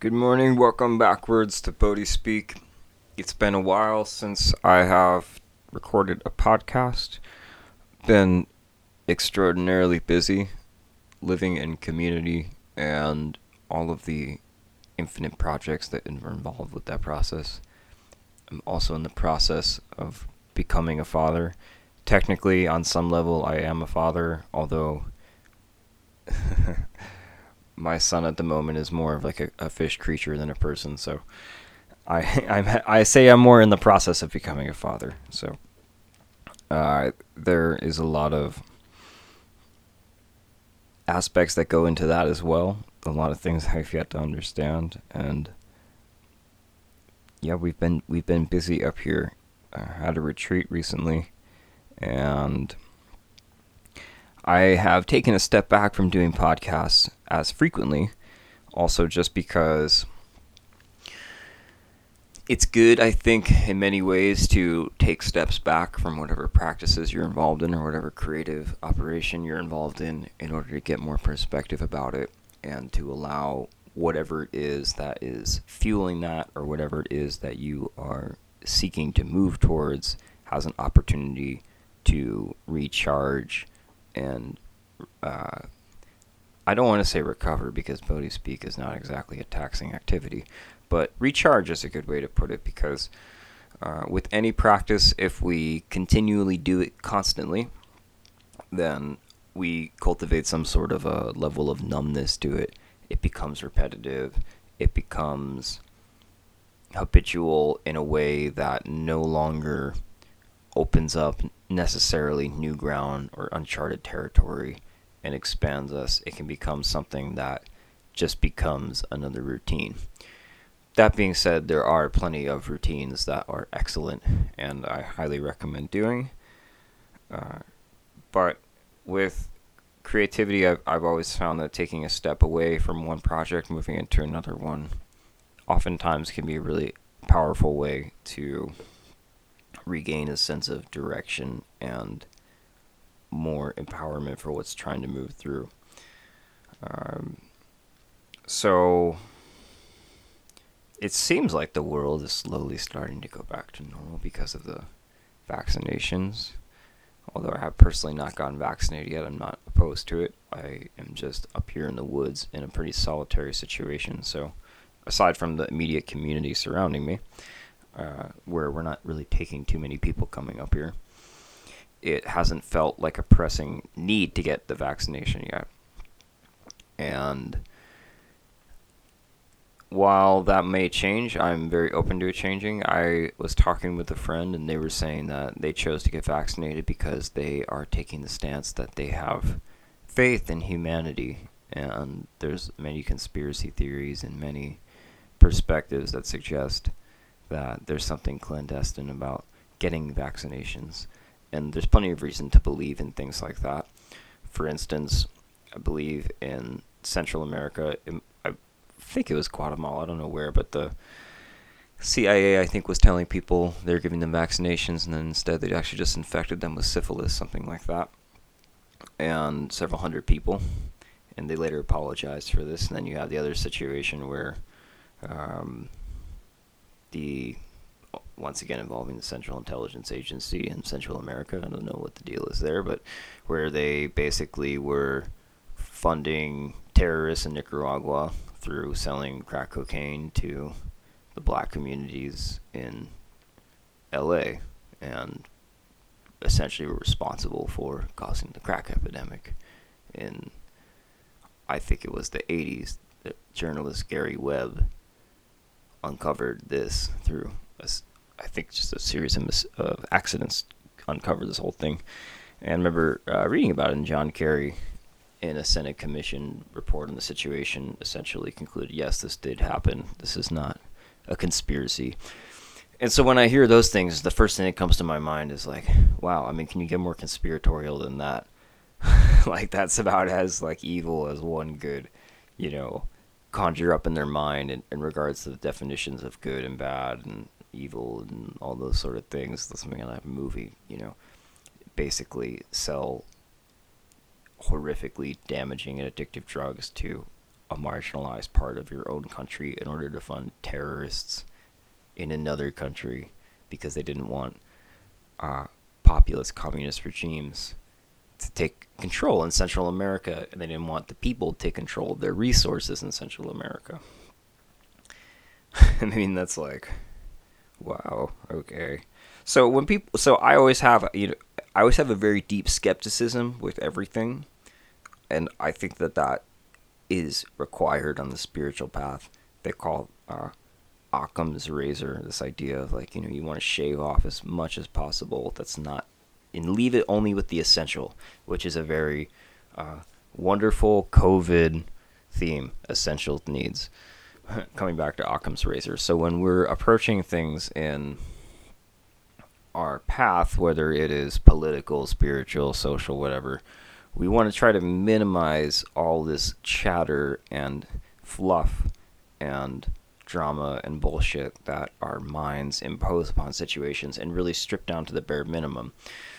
Good morning, welcome backwards to Bodhi Speak. It's been a while since I have recorded a podcast. Been extraordinarily busy living in community and all of the infinite projects that are involved with that process. I'm also in the process of becoming a father. Technically, on some level, I am a father, although my son at the moment is more of like a, a fish creature than a person. So I I'm, I say I'm more in the process of becoming a father. So uh, there is a lot of aspects that go into that as well. A lot of things I've yet to understand, and yeah, we've been we've been busy up here. I had a retreat recently, and I have taken a step back from doing podcasts as frequently, also just because it's good, I think, in many ways to take steps back from whatever practices you're involved in or whatever creative operation you're involved in in order to get more perspective about it and to allow whatever it is that is fueling that or whatever it is that you are seeking to move towards has an opportunity to recharge and uh, I don't want to say recover because Bodhi Speak is not exactly a taxing activity, but recharge is a good way to put it because uh, with any practice, if we continually do it constantly, then we cultivate some sort of a level of numbness to it. It becomes repetitive. It becomes habitual in a way that no longer opens up necessarily new ground or uncharted territory and expands us, it can become something that just becomes another routine. That being said, there are plenty of routines that are excellent and I highly recommend doing. Uh, but with creativity, I've, I've always found that taking a step away from one project, moving into another one, oftentimes can be a really powerful way to regain a sense of direction and more empowerment for what's trying to move through. Um, so it seems like the world is slowly starting to go back to normal because of the vaccinations. Although I have personally not gotten vaccinated yet, I'm not opposed to it. I am just up here in the woods in a pretty solitary situation. So, aside from the immediate community surrounding me, uh, where we're not really taking too many people coming up here. It hasn't felt like a pressing need to get the vaccination yet. And while that may change, I'm very open to it changing. I was talking with a friend, and they were saying that they chose to get vaccinated because they are taking the stance that they have faith in humanity. And there's many conspiracy theories and many perspectives that suggest that there's something clandestine about getting vaccinations. And there's plenty of reason to believe in things like that. For instance, I believe in Central America, I think it was Guatemala, I don't know where, but the CIA, I think, was telling people they're giving them vaccinations, and then instead they actually just infected them with syphilis, something like that, and several hundred people. And they later apologized for this. And then you have the other situation where um, the once again involving the Central Intelligence Agency in Central America. I don't know what the deal is there, but where they basically were funding terrorists in Nicaragua through selling crack cocaine to the black communities in LA and essentially were responsible for causing the crack epidemic in I think it was the 80s. The journalist Gary Webb uncovered this through, a, I think, just a series of, mis- of accidents. Uncovered this whole thing, and I remember uh, reading about it. And John Kerry, in a Senate commission report on the situation, essentially concluded, yes, this did happen. This is not a conspiracy. And so when I hear those things, the first thing that comes to my mind is like, wow, I mean, can you get more conspiratorial than that? like that's about as like evil as one could, you know, conjure up in their mind in, in regards to the definitions of good and bad and evil and all those sort of things. That's something like a movie, you know, basically sell horrifically damaging and addictive drugs to a marginalized part of your own country in order to fund terrorists in another country because they didn't want uh, populist communist regimes to take control in Central America, and they didn't want the people to take control of their resources in Central America. I mean, that's like, wow, okay. So when people, so I always have, you know, I always have a very deep skepticism with everything, and I think that that is required on the spiritual path. They call uh, Occam's razor this idea of like you know you want to shave off as much as possible. That's not and leave it only with the essential, which is a very uh, wonderful COVID theme, essential needs. Coming back to Occam's razor. So when we're approaching things in our path, whether it is political, spiritual, social, whatever, we want to try to minimize all this chatter and fluff and drama and bullshit that our minds impose upon situations and really strip down to the bare minimum.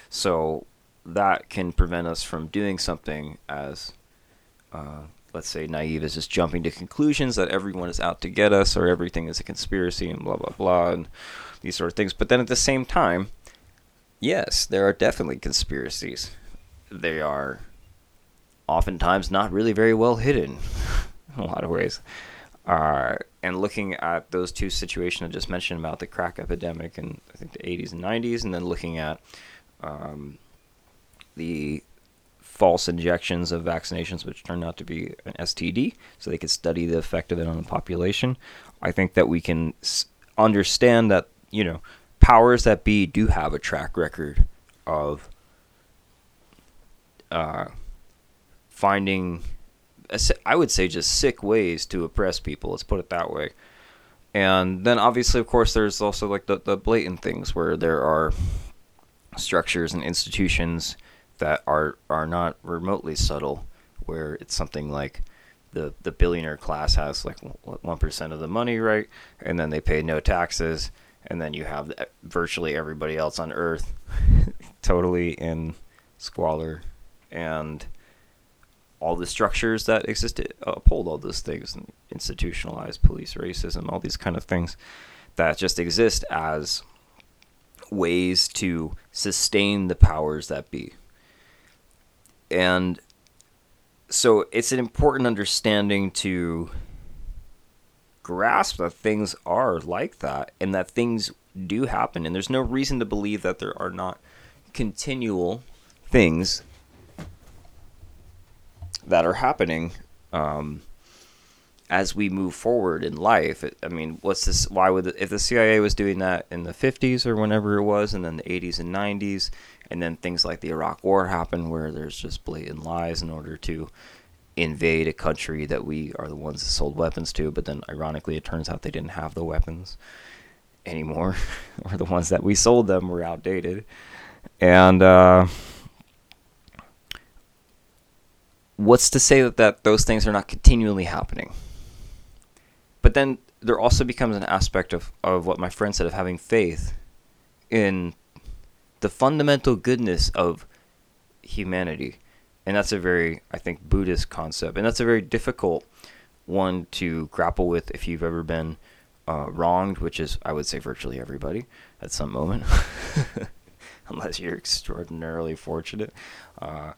So that can prevent us from doing something as, uh, let's say, naive is just jumping to conclusions that everyone is out to get us or everything is a conspiracy and blah, blah, blah, and these sort of things. But then at the same time, yes, there are definitely conspiracies. They are oftentimes not really very well hidden in a lot of ways. Uh, and looking at those two situations I just mentioned about the crack epidemic in I think the 80s and 90s, and then looking at um, the false injections of vaccinations, which turned out to be an STD, so they could study the effect of it on the population. I think that we can understand that, you know, powers that be do have a track record of uh, finding, I would say, just sick ways to oppress people. Let's put it that way. And then, obviously, of course, there's also like the, the blatant things where there are structures and institutions that are are not remotely subtle, where it's something like the the billionaire class has like one percent of the money, right, and then they pay no taxes, and then you have eh, virtually everybody else on Earth totally in squalor, and all the structures that exist to uphold all those things, institutionalized police racism, all these kind of things that just exist as ways to sustain the powers that be. And so it's an important understanding to grasp that things are like that and that things do happen. And there's no reason to believe that there are not continual things that are happening um, as we move forward in life. I mean, what's this? Why would if the CIA was doing that in the 50s or whenever it was, and then the 80s and 90s, and then things like the Iraq War happen, where there's just blatant lies in order to invade a country that we are the ones that sold weapons to, but then ironically, it turns out they didn't have the weapons anymore, or the ones that we sold them were outdated, and. Uh, what's to say that, that those things are not continually happening? But then there also becomes an aspect of, of what my friend said of having faith in the fundamental goodness of humanity. And that's a very, I think, Buddhist concept. And that's a very difficult one to grapple with if you've ever been uh, wronged, which is, I would say, virtually everybody at some moment, unless you're extraordinarily fortunate. Uh,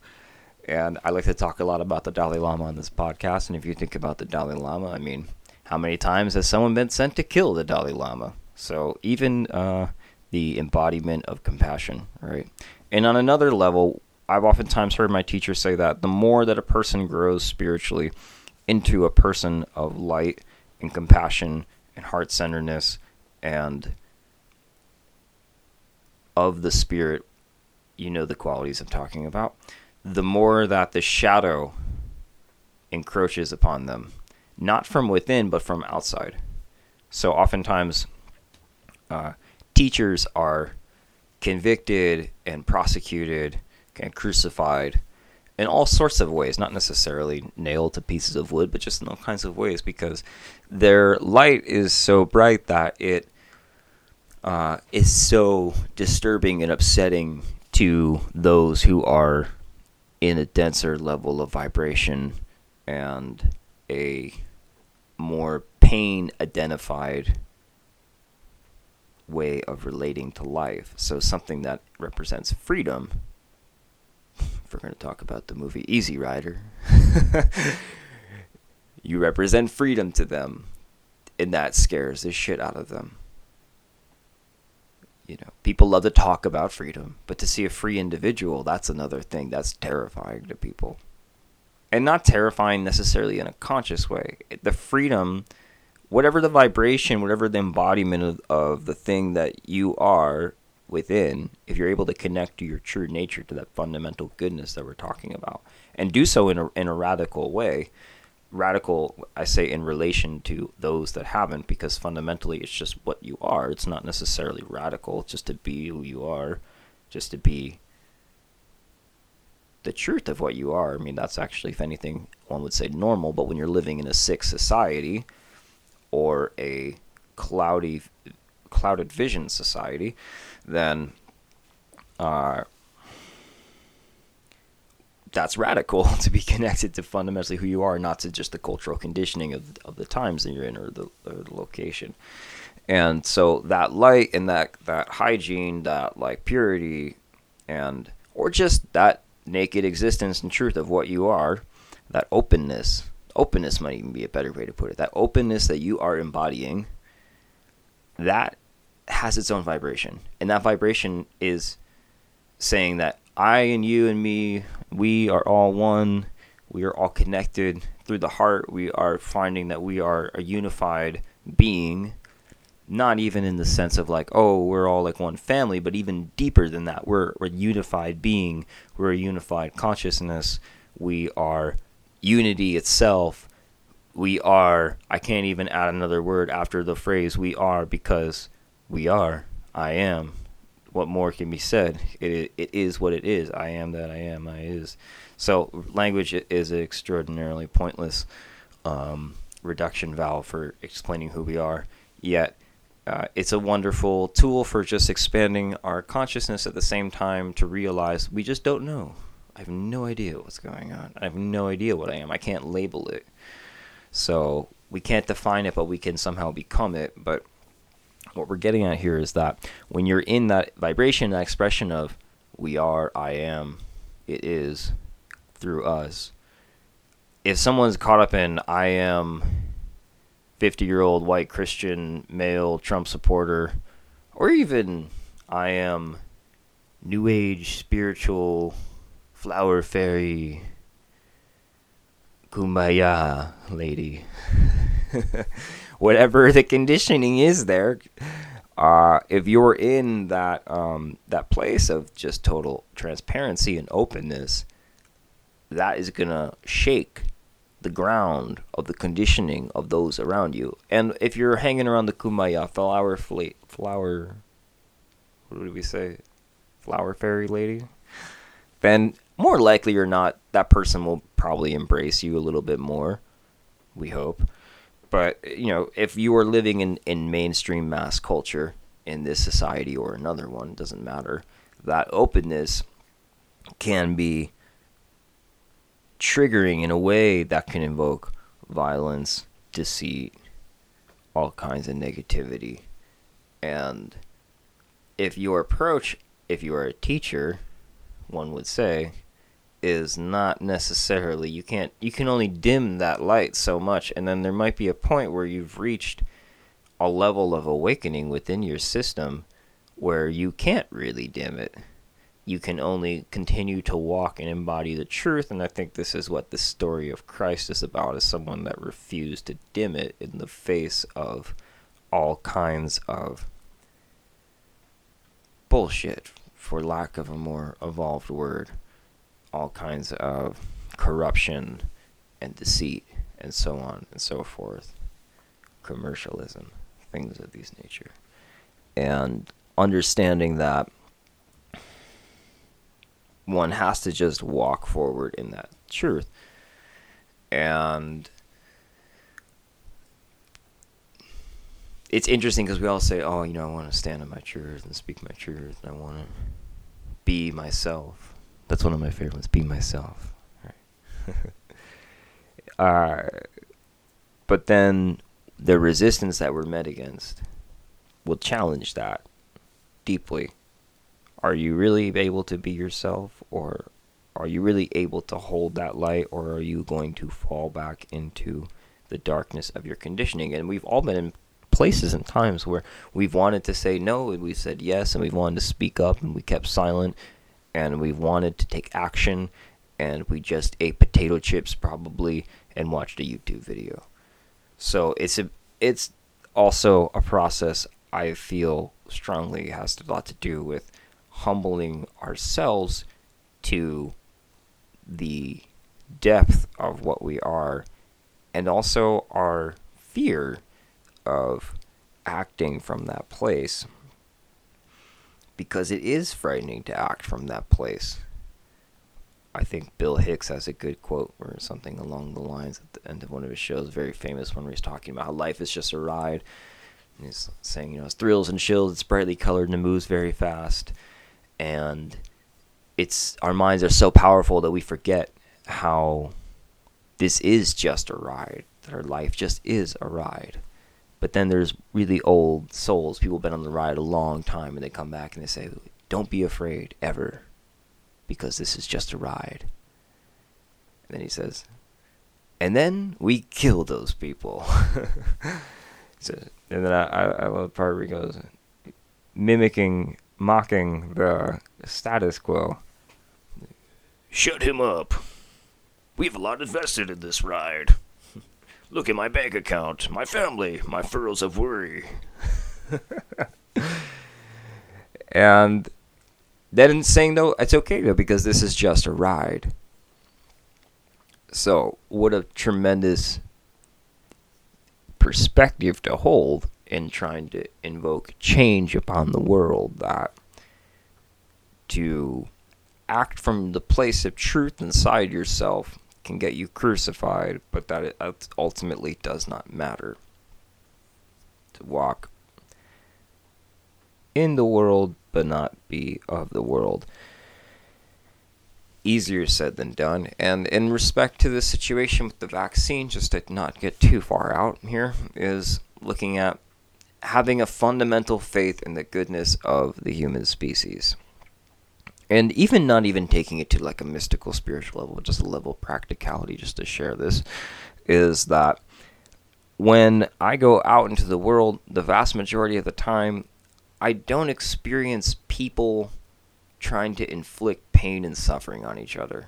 and I like to talk a lot about the Dalai Lama on this podcast. And if you think about the Dalai Lama, I mean, how many times has someone been sent to kill the Dalai Lama? So even uh, the embodiment of compassion, right? And on another level, I've oftentimes heard my teachers say that the more that a person grows spiritually into a person of light and compassion and heart centeredness and of the spirit, you know the qualities I'm talking about, the more that the shadow encroaches upon them not from within, but from outside. So oftentimes, uh, teachers are convicted and prosecuted and crucified in all sorts of ways, not necessarily nailed to pieces of wood, but just in all kinds of ways because their light is so bright that it uh, is so disturbing and upsetting to those who are in a denser level of vibration and a more pain identified way of relating to life. So something that represents freedom. If we're going to talk about the movie Easy Rider, you represent freedom to them, and that scares the shit out of them. You know, people love to talk about freedom, but to see a free individual, that's another thing that's terrifying to people. And not terrifying necessarily in a conscious way. The freedom whatever the vibration, whatever the embodiment of, of the thing that you are within, if you're able to connect to your true nature, to that fundamental goodness that we're talking about, and do so in a, in a radical way, radical, I say, in relation to those that haven't, because fundamentally it's just what you are. It's not necessarily radical, it's just to be who you are, just to be the truth of what you are. I mean, that's actually, if anything, one would say normal, but when you're living in a sick society, or a cloudy, clouded vision society, then uh, that's radical to be connected to fundamentally who you are, not to just the cultural conditioning of, of the times that you're in or the, or the location. And so that light and that, that hygiene, that like purity, and or just that naked existence and truth of what you are, that openness openness might even be a better way to put it. That openness that you are embodying, that has its own vibration. And that vibration is saying that I and you and me, we are all one. We are all connected through the heart. We are finding that we are a unified being, not even in the sense of like, oh, we're all like one family, but even deeper than that. We're, we're a unified being. We're a unified consciousness. We are unity itself, we are, I can't even add another word after the phrase we are because we are, I am. What more can be said? It, it is what it is. I am that I am, I is. So, language is an extraordinarily pointless um, reduction valve for explaining who we are. Yet, uh, it's a wonderful tool for just expanding our consciousness at the same time to realize we just don't know. I have no idea what's going on. I have no idea what I am. I can't label it. So we can't define it, but we can somehow become it. But what we're getting at here is that when you're in that vibration, that expression of we are, I am, it is through us. If someone's caught up in I am 50 year old white Christian male Trump supporter, or even I am new age spiritual flower fairy kumbaya lady. Whatever the conditioning is there uh, if you're in that um, that place of just total transparency and openness that is gonna shake the ground of the conditioning of those around you. And if you're hanging around the kumbaya flower fla- flower what did we say? Flower fairy lady? Then more likely or not, that person will probably embrace you a little bit more. We hope. But, you know, if you are living in, in mainstream mass culture in this society or another one, doesn't matter, that openness can be triggering in a way that can invoke violence, deceit, all kinds of negativity. And if your approach, if you are a teacher, one would say, is not necessarily you can't you can only dim that light so much and then there might be a point where you've reached a level of awakening within your system where you can't really dim it. You can only continue to walk and embody the truth and i think this is what the story of christ is about is someone that refused to dim it in the face of all kinds of bullshit for lack of a more evolved word all kinds of corruption and deceit and so on and so forth, commercialism, things of these nature. And understanding that one has to just walk forward in that truth. And it's interesting because we all say, oh, you know, I want to stand in my truth and speak my truth. And I want to be myself. That's one of my favorite ones. Be myself. Right. uh, But then the resistance that we're met against will challenge that deeply. Are you really able to be yourself or are you really able to hold that light or are you going to fall back into the darkness of your conditioning? And we've all been in places and times where we've wanted to say no and we said yes and we've wanted to speak up and we kept silent and we wanted to take action and we just ate potato chips probably and watched a YouTube video. So it's a it's also a process I feel strongly has a lot to do with humbling ourselves to the depth of what we are and also our fear of acting from that place because it is frightening to act from that place. I think Bill Hicks has a good quote or something along the lines at the end of one of his shows, very famous one where he's talking about how life is just a ride. And he's saying, you know, it's thrills and chills, it's brightly colored and it moves very fast. And it's our minds are so powerful that we forget how this is just a ride. That our life just is a ride. But then there's really old souls, people have been on the ride a long time, and they come back and they say, Don't be afraid ever, because this is just a ride. And then he says, And then we kill those people. so, and then I, I, love the part where he goes, mimicking, mocking the status quo. Shut him up. We have a lot invested in this ride. Look at my bank account, my family, my furrows of worry. and then saying though it's okay though because this is just a ride. So what a tremendous perspective to hold in trying to invoke change upon the world that to act from the place of truth inside yourself can get you crucified, but that ultimately does not matter. To walk in the world, but not be of the world. Easier said than done. And in respect to the situation with the vaccine, just to not get too far out here, is looking at having a fundamental faith in the goodness of the human species and even not even taking it to like a mystical spiritual level just a level of practicality just to share this is that when i go out into the world the vast majority of the time i don't experience people trying to inflict pain and suffering on each other.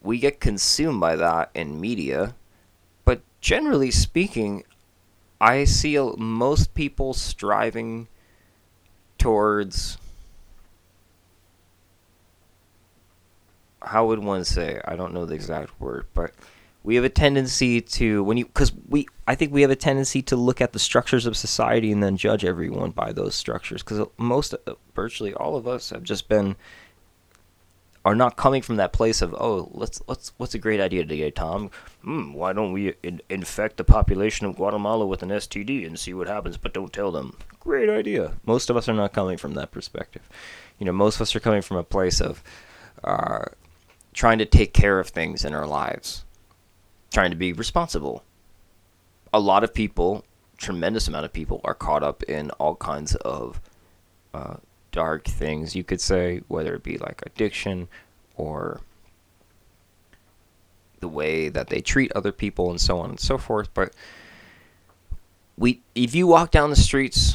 We get consumed by that in media but generally speaking i see most people striving towards how would one say? I don't know the exact word, but we have a tendency to when you because we I think we have a tendency to look at the structures of society and then judge everyone by those structures because most virtually all of us have just been are not coming from that place of oh let's let's what's a great idea today Tom? Hmm, why don't we in- infect the population of Guatemala with an STD and see what happens but don't tell them? Great idea. Most of us are not coming from that perspective. You know most of us are coming from a place of uh, trying to take care of things in our lives, trying to be responsible. A lot of people, tremendous amount of people, are caught up in all kinds of uh, dark things, you could say, whether it be like addiction or the way that they treat other people and so on and so forth. But we, if you walk down the streets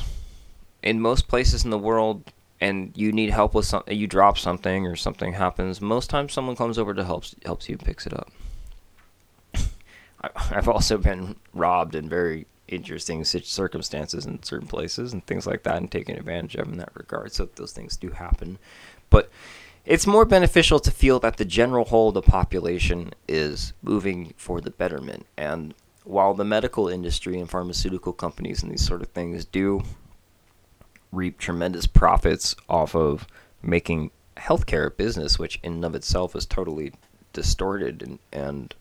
in most places in the world, and you need help with something, you drop something or something happens, most times someone comes over to help helps you picks it up. I've also been robbed in very interesting circumstances in certain places and things like that, and taken advantage of in that regard. So those things do happen, but it's more beneficial to feel that the general whole of the population is moving for the betterment. And while the medical industry and pharmaceutical companies and these sort of things do reap tremendous profits off of making healthcare a business, which in and of itself is totally distorted and, and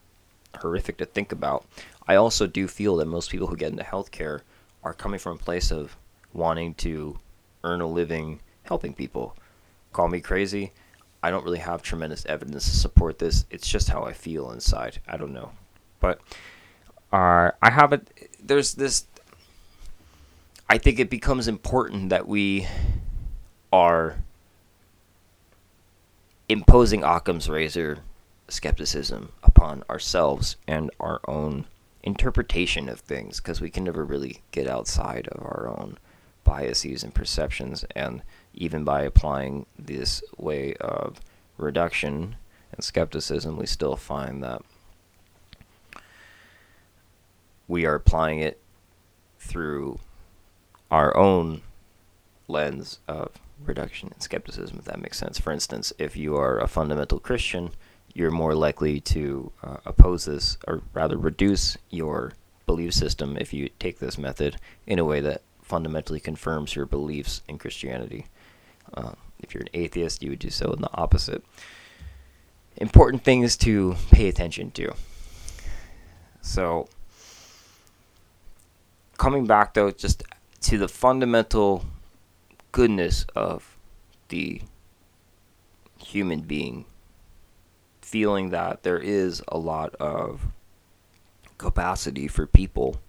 horrific to think about. I also do feel that most people who get into healthcare are coming from a place of wanting to earn a living helping people. Call me crazy. I don't really have tremendous evidence to support this. It's just how I feel inside. I don't know. But uh, I have a there's this. I think it becomes important that we are imposing Occam's razor skepticism upon ourselves and our own interpretation of things because we can never really get outside of our own biases and perceptions and even by applying this way of reduction and skepticism we still find that we are applying it through our own lens of reduction and skepticism, if that makes sense. For instance, if you are a fundamental Christian, you're more likely to uh, oppose this, or rather reduce your belief system if you take this method in a way that fundamentally confirms your beliefs in Christianity. Uh, if you're an atheist, you would do so in the opposite. Important things to pay attention to. So, coming back though, just to the fundamental goodness of the human being, feeling that there is a lot of capacity for people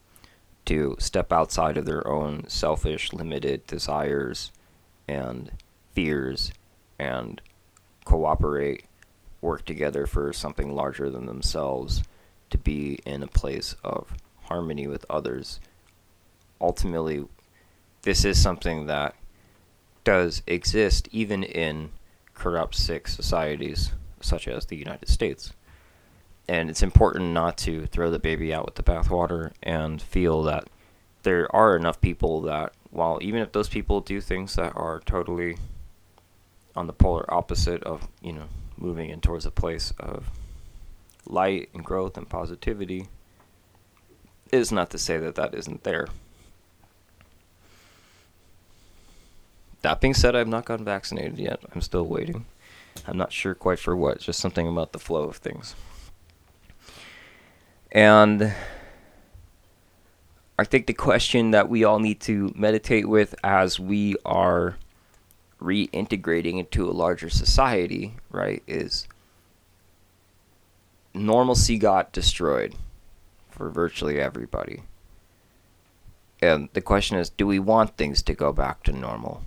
to step outside of their own selfish, limited desires and fears and cooperate, work together for something larger than themselves, to be in a place of harmony with others. Ultimately, this is something that does exist even in corrupt, sick societies such as the United States. And it's important not to throw the baby out with the bathwater and feel that there are enough people that, while even if those people do things that are totally on the polar opposite of, you know, moving in towards a place of light and growth and positivity, is not to say that that isn't there. That being said, I've not gotten vaccinated yet. I'm still waiting. I'm not sure quite for what. It's just something about the flow of things. And I think the question that we all need to meditate with as we are reintegrating into a larger society, right, is normalcy got destroyed for virtually everybody. And the question is do we want things to go back to normal?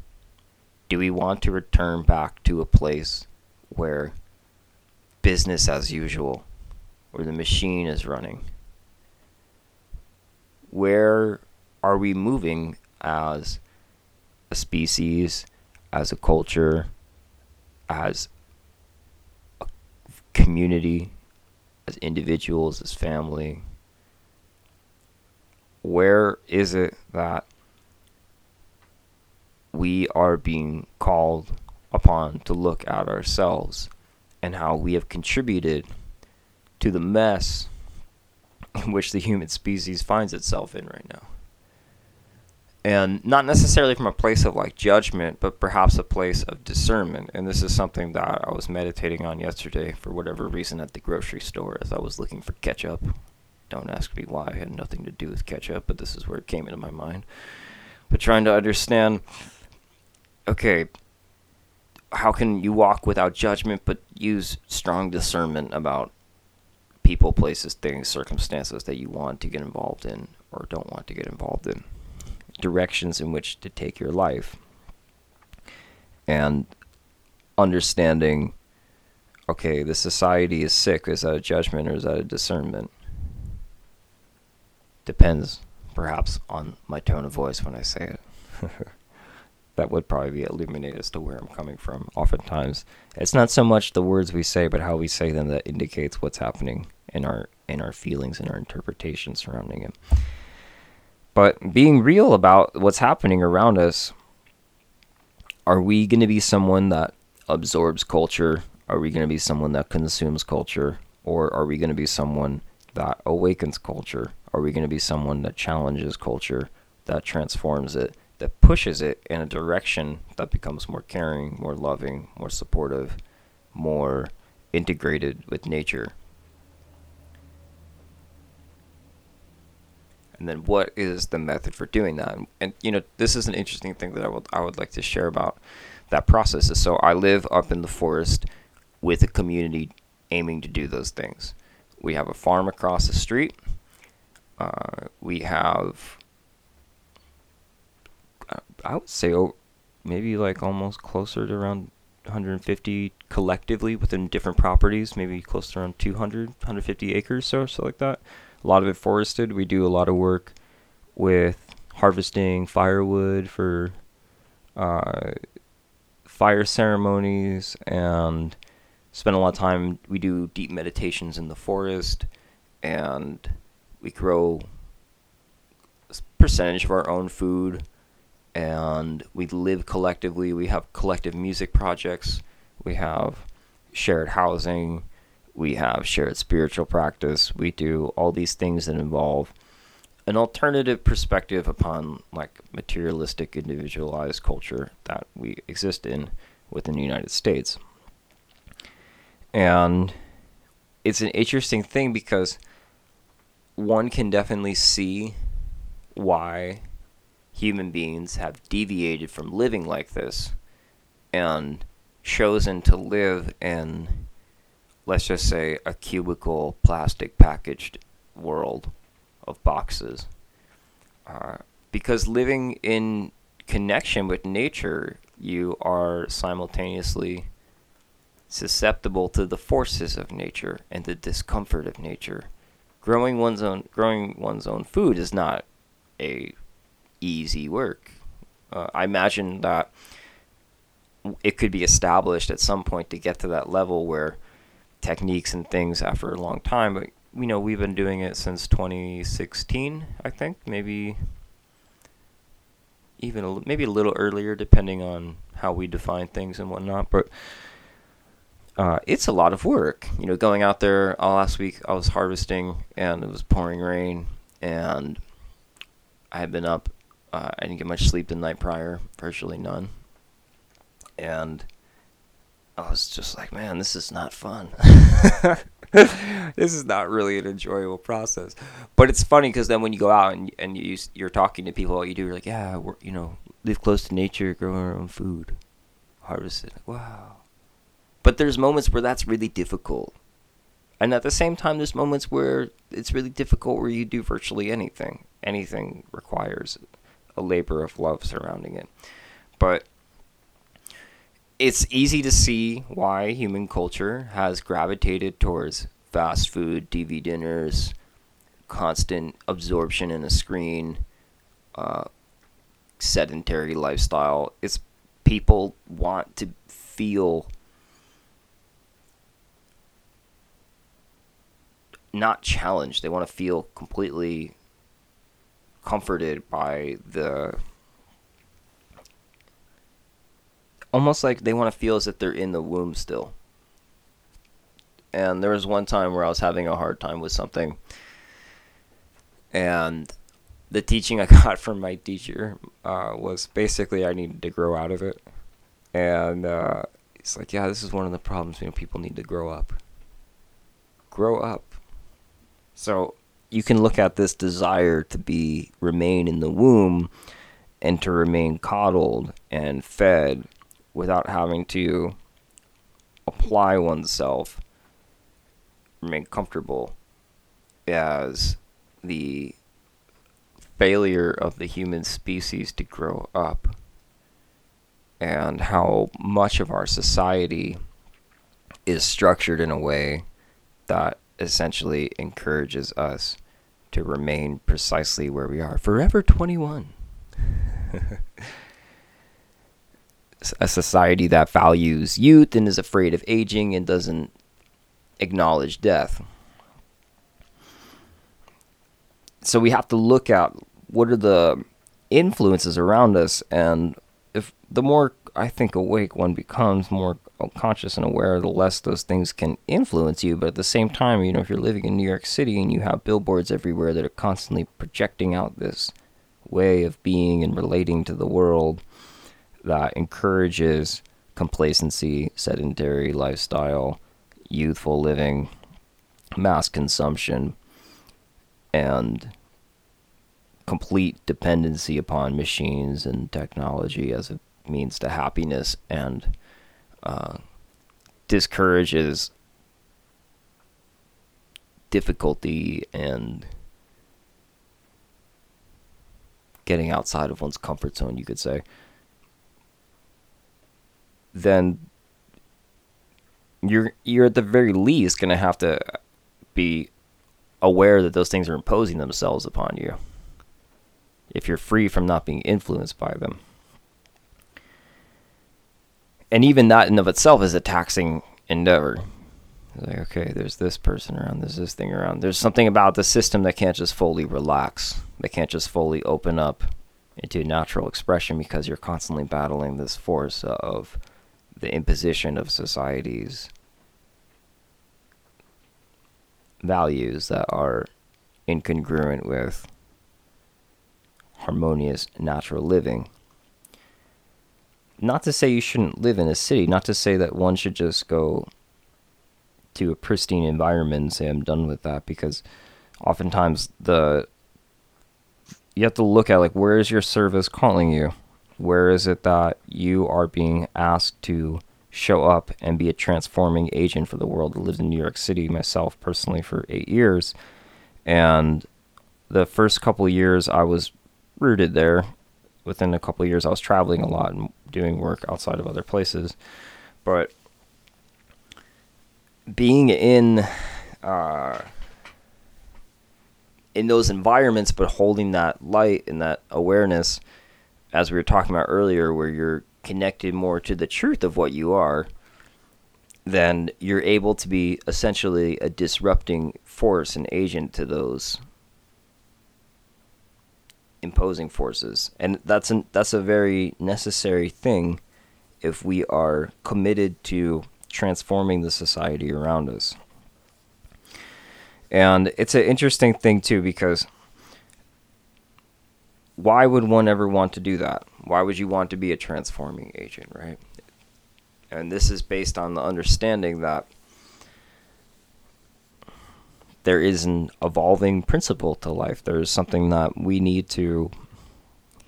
Do we want to return back to a place where business as usual, where the machine is running? Where are we moving as a species, as a culture, as a community, as individuals, as family? Where is it that we are being called upon to look at ourselves and how we have contributed to the mess in which the human species finds itself in right now. And not necessarily from a place of like judgment, but perhaps a place of discernment. And this is something that I was meditating on yesterday for whatever reason at the grocery store as I was looking for ketchup. Don't ask me why, it had nothing to do with ketchup, but this is where it came into my mind. But trying to understand okay, how can you walk without judgment but use strong discernment about people, places, things, circumstances that you want to get involved in or don't want to get involved in, directions in which to take your life, and understanding okay, the society is sick. Is that a judgment or is that a discernment? Depends, perhaps, on my tone of voice when I say it. that would probably be illuminate as to where I'm coming from. Oftentimes, it's not so much the words we say, but how we say them that indicates what's happening in our in our feelings and our interpretation surrounding it. But being real about what's happening around us, are we going to be someone that absorbs culture? Are we going to be someone that consumes culture? Or are we going to be someone that awakens culture? Are we going to be someone that challenges culture, that transforms it? That pushes it in a direction that becomes more caring, more loving, more supportive, more integrated with nature. And then what is the method for doing that? And, you know, this is an interesting thing that I would I would like to share about that process. Is so I live up in the forest with a community aiming to do those things. We have a farm across the street. Uh, we have, I would say, maybe like almost closer to around 150 collectively within different properties, maybe close to around 200, 150 acres or so like that. A lot of it forested. We do a lot of work with harvesting firewood for uh, fire ceremonies and spend a lot of time. We do deep meditations in the forest and we grow a percentage of our own food and we live collectively. We have collective music projects. We have shared housing. We have shared spiritual practice. We do all these things that involve an alternative perspective upon like materialistic individualized culture that we exist in within the United States. And it's an interesting thing because one can definitely see why human beings have deviated from living like this and chosen to live in, let's just say, a cubicle plastic packaged world of boxes. Uh, because living in connection with nature, you are simultaneously susceptible to the forces of nature and the discomfort of nature. Growing one's own growing one's own food is not a easy work. Uh, I imagine that it could be established at some point to get to that level where techniques and things after a long time, but you know, we've been doing it since 2016, I think, maybe even a, maybe a little earlier, depending on how we define things and whatnot. But uh, it's a lot of work, you know. Going out there, uh, last week I was harvesting and it was pouring rain, and I had been up uh, I didn't get much sleep the night prior, virtually none. And I was just like, man, this is not fun. this is not really an enjoyable process. But it's funny because then when you go out and, and you, you're talking to people, all you do, you're like, yeah, we're, you know, live close to nature, grow our own food, harvest it. Wow. But there's moments where that's really difficult. And at the same time, there's moments where it's really difficult where you do virtually anything. Anything requires a labor of love surrounding it. But it's easy to see why human culture has gravitated towards fast food, TV dinners, constant absorption in a screen, uh, sedentary lifestyle. It's people want to feel not challenged. They want to feel completely comforted by the almost like they want to feel as if they're in the womb still. And there was one time where I was having a hard time with something, and the teaching I got from my teacher uh, was basically I needed to grow out of it. And uh, it's like, yeah, this is one of the problems. You know, people need to grow up. Grow up. So you can look at this desire to be remain in the womb and to remain coddled and fed without having to apply oneself remain comfortable as the failure of the human species to grow up and how much of our society is structured in a way that essentially encourages us to remain precisely where we are. Forever 21. a society that values youth and is afraid of aging and doesn't acknowledge death. So we have to look at what are the influences around us and if the more I think awake one becomes, more conscious and aware, the less those things can influence you. But at the same time, you know, if you're living in New York City and you have billboards everywhere that are constantly projecting out this way of being and relating to the world that encourages complacency, sedentary lifestyle, youthful living, mass consumption, and complete dependency upon machines and technology as a means to happiness and uh, discourages difficulty and getting outside of one's comfort zone, you could say, then you're you're at the very least going to have to be aware that those things are imposing themselves upon you. If you're free from not being influenced by them. And even that in of itself is a taxing endeavor. Like, okay, there's this person around, there's this thing around. There's something about the system that can't just fully relax. They can't just fully open up into natural expression because you're constantly battling this force of the imposition of society's values that are incongruent with harmonious natural living. Not to say you shouldn't live in a city, not to say that one should just go to a pristine environment and say I'm done with that because oftentimes the you have to look at like where is your service calling you? Where is it that you are being asked to show up and be a transforming agent for the world? I lived in New York City myself personally for eight years. And the first couple years I was rooted there. Within a couple years I was traveling a lot and doing work outside of other places. But being in uh, in those environments, but holding that light and that awareness, as we were talking about earlier, where you're connected more to the truth of what you are, then you're able to be essentially a disrupting force and agent to those imposing forces. And that's an, that's a very necessary thing if we are committed to transforming the society around us. And it's an interesting thing too because why would one ever want to do that? Why would you want to be a transforming agent, right? And this is based on the understanding that there is an evolving principle to life. There is something that we need to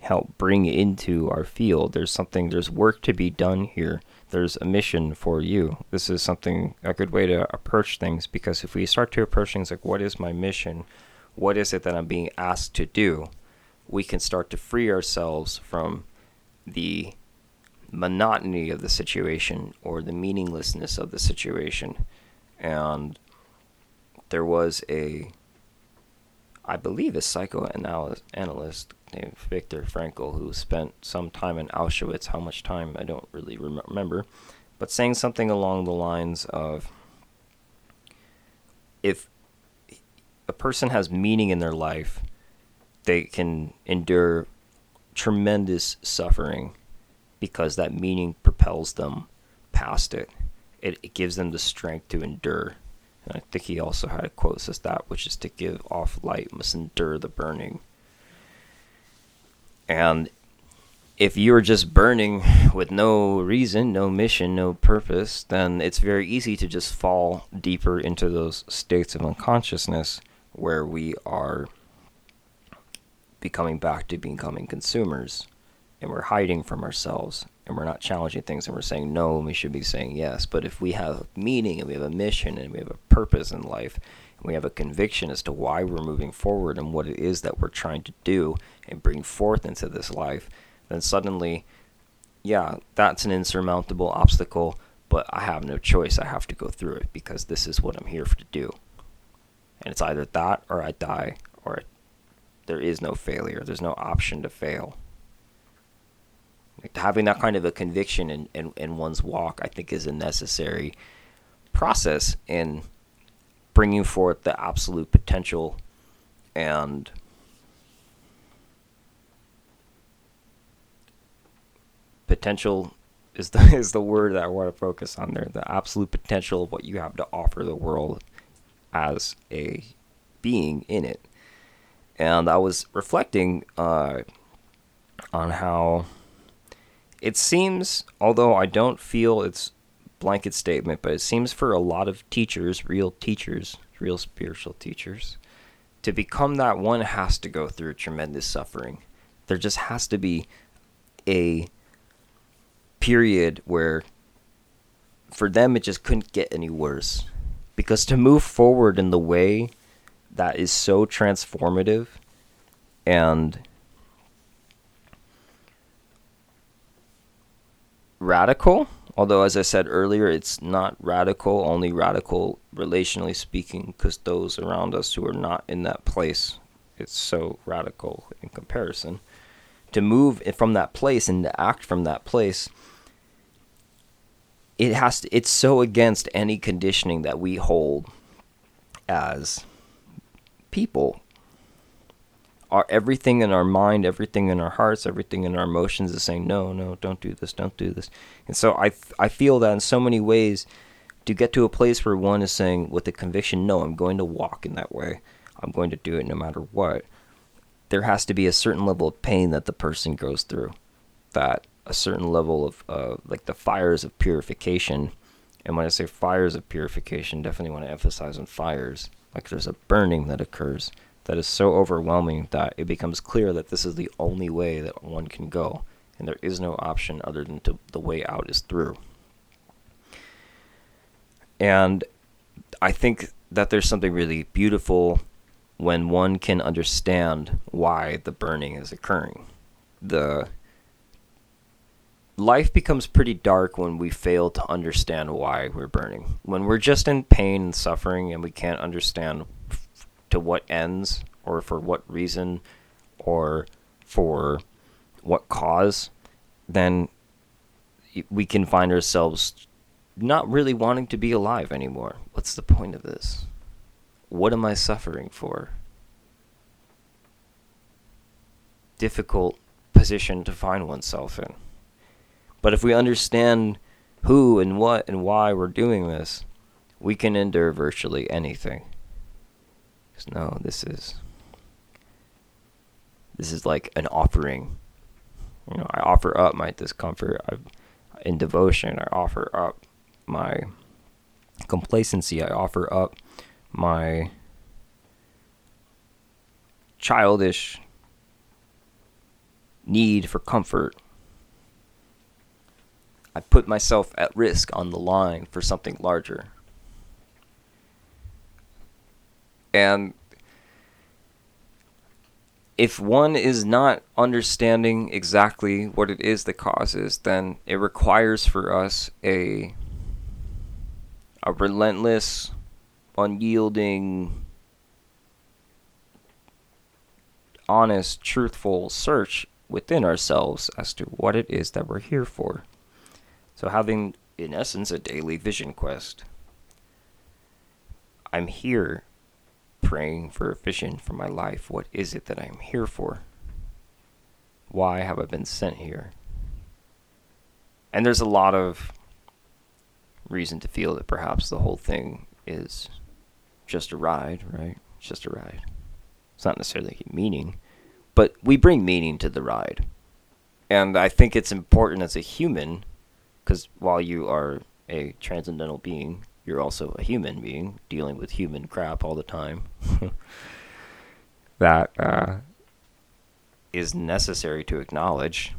help bring into our field. There's something, there's work to be done here there's a mission for you. This is something a good way to approach things because if we start to approach things like what is my mission? What is it that I'm being asked to do? We can start to free ourselves from the monotony of the situation or the meaninglessness of the situation. And there was a I believe a psychoanalyst named Viktor Frankl who spent some time in Auschwitz. How much time I don't really rem- remember, but saying something along the lines of if a person has meaning in their life, they can endure tremendous suffering because that meaning propels them past it. It, it gives them the strength to endure. And I think he also had a quote says that, which is to give off light must endure the burning. And if you're just burning with no reason, no mission, no purpose, then it's very easy to just fall deeper into those states of unconsciousness where we are becoming back to becoming consumers and we're hiding from ourselves and we're not challenging things and we're saying no and we should be saying yes. But if we have meaning and we have a mission and we have a purpose in life and we have a conviction as to why we're moving forward and what it is that we're trying to do and bring forth into this life, then suddenly, yeah, that's an insurmountable obstacle, but I have no choice. I have to go through it because this is what I'm here to do. And it's either that or I die or there is no failure. There's no option to fail having that kind of a conviction in, in, in one's walk, I think, is a necessary process in bringing forth the absolute potential and potential is the is the word that I want to focus on there. The absolute potential of what you have to offer the world as a being in it. And I was reflecting uh, on how it seems, although I don't feel it's blanket statement, but it seems for a lot of teachers, real teachers, real spiritual teachers, to become that one has to go through tremendous suffering. There just has to be a period where for them it just couldn't get any worse. Because to move forward in the way that is so transformative and radical. Although, as I said earlier, it's not radical, only radical relationally speaking, because those around us who are not in that place, it's so radical in comparison. To move from that place and to act from that place, it has to, it's so against any conditioning that we hold as people our everything in our mind, everything in our hearts, everything in our emotions is saying no, no, don't do this, don't do this. And so I I feel that in so many ways to get to a place where one is saying with a conviction, no, I'm going to walk in that way. I'm going to do it no matter what. There has to be a certain level of pain that the person goes through. That a certain level of uh, like the fires of purification. And when I say fires of purification, definitely want to emphasize on fires. Like there's a burning that occurs that is so overwhelming that it becomes clear that this is the only way that one can go, and there is no option other than to, the way out is through. And I think that there's something really beautiful when one can understand why the burning is occurring. The life becomes pretty dark when we fail to understand why we're burning. When we're just in pain and suffering and we can't understand to what ends or for what reason or for what cause, then we can find ourselves not really wanting to be alive anymore. What's the point of this? What am I suffering for? Difficult position to find oneself in. But if we understand who and what and why we're doing this, we can endure virtually anything. Because no, this is this is like an offering. You know, I offer up my discomfort. I, in devotion, I offer up my complacency. I offer up my childish need for comfort. I put myself at risk on the line for something larger. And if one is not understanding exactly what it is that causes, then it requires for us a a relentless, unyielding, honest, truthful search within ourselves as to what it is that we're here for. So having in essence a daily vision quest. I'm here praying for a vision for my life. What is it that I'm here for? Why have I been sent here? And there's a lot of reason to feel that perhaps the whole thing is just a ride, right? It's just a ride. It's not necessarily meaning, but we bring meaning to the ride. And I think it's important as a human, because while you are a transcendental being, you're also a human being dealing with human crap all the time. that uh, is necessary to acknowledge.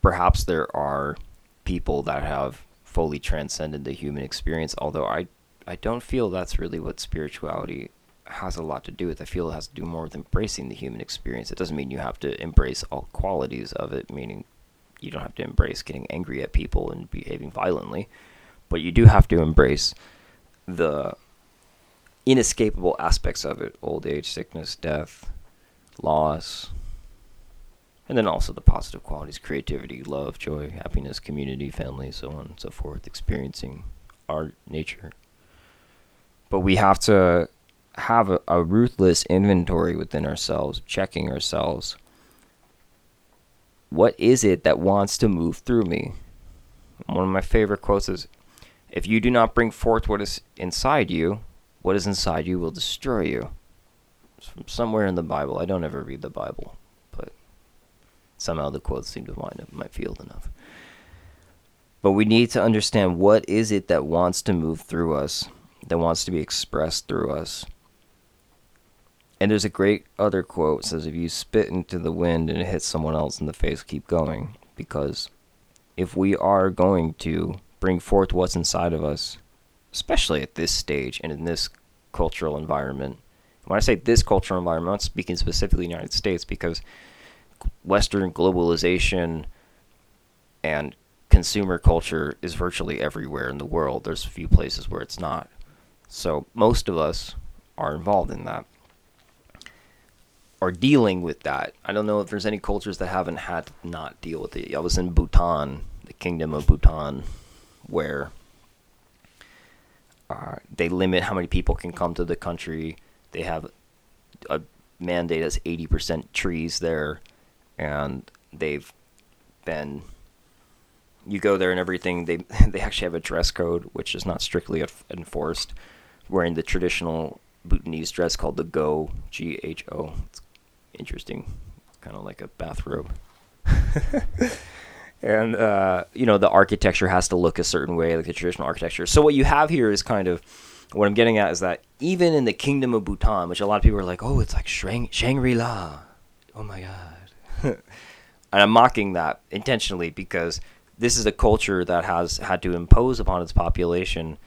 Perhaps there are people that have fully transcended the human experience, although I, I don't feel that's really what spirituality has a lot to do with. I feel it has to do more with embracing the human experience. It doesn't mean you have to embrace all qualities of it, meaning you don't have to embrace getting angry at people and behaving violently but you do have to embrace the inescapable aspects of it old age, sickness, death, loss, and then also the positive qualities creativity, love, joy, happiness, community, family, so on and so forth, experiencing art, nature. But we have to have a, a ruthless inventory within ourselves, checking ourselves. What is it that wants to move through me? One of my favorite quotes is if you do not bring forth what is inside you, what is inside you will destroy you. It's from somewhere in the Bible. I don't ever read the Bible, but somehow the quotes seem to wind up in my field enough. But we need to understand what is it that wants to move through us, that wants to be expressed through us. And there's a great other quote says if you spit into the wind and it hits someone else in the face, keep going because if we are going to bring forth what's inside of us, especially at this stage and in this cultural environment. When I say this cultural environment, I'm speaking specifically the United States because Western globalization and consumer culture is virtually everywhere in the world. There's a few places where it's not. So most of us are involved in that. Are dealing with that. I don't know if there's any cultures that haven't had to not deal with it. I was in Bhutan, the kingdom of Bhutan, where uh, they limit how many people can come to the country. They have a mandate as 80% trees there, and they've been. You go there and everything. They they actually have a dress code, which is not strictly enforced. Wearing the traditional Bhutanese dress called the Gho G H O. It's interesting, kind of like a bathrobe. and uh, you know the architecture has to look a certain way, like the traditional architecture. So what you have here is kind of what I'm getting at is that even in the kingdom of Bhutan, which a lot of people are like, oh, it's like Shangri La. Oh my God. and I'm mocking that intentionally because this is a culture that has had to impose upon its population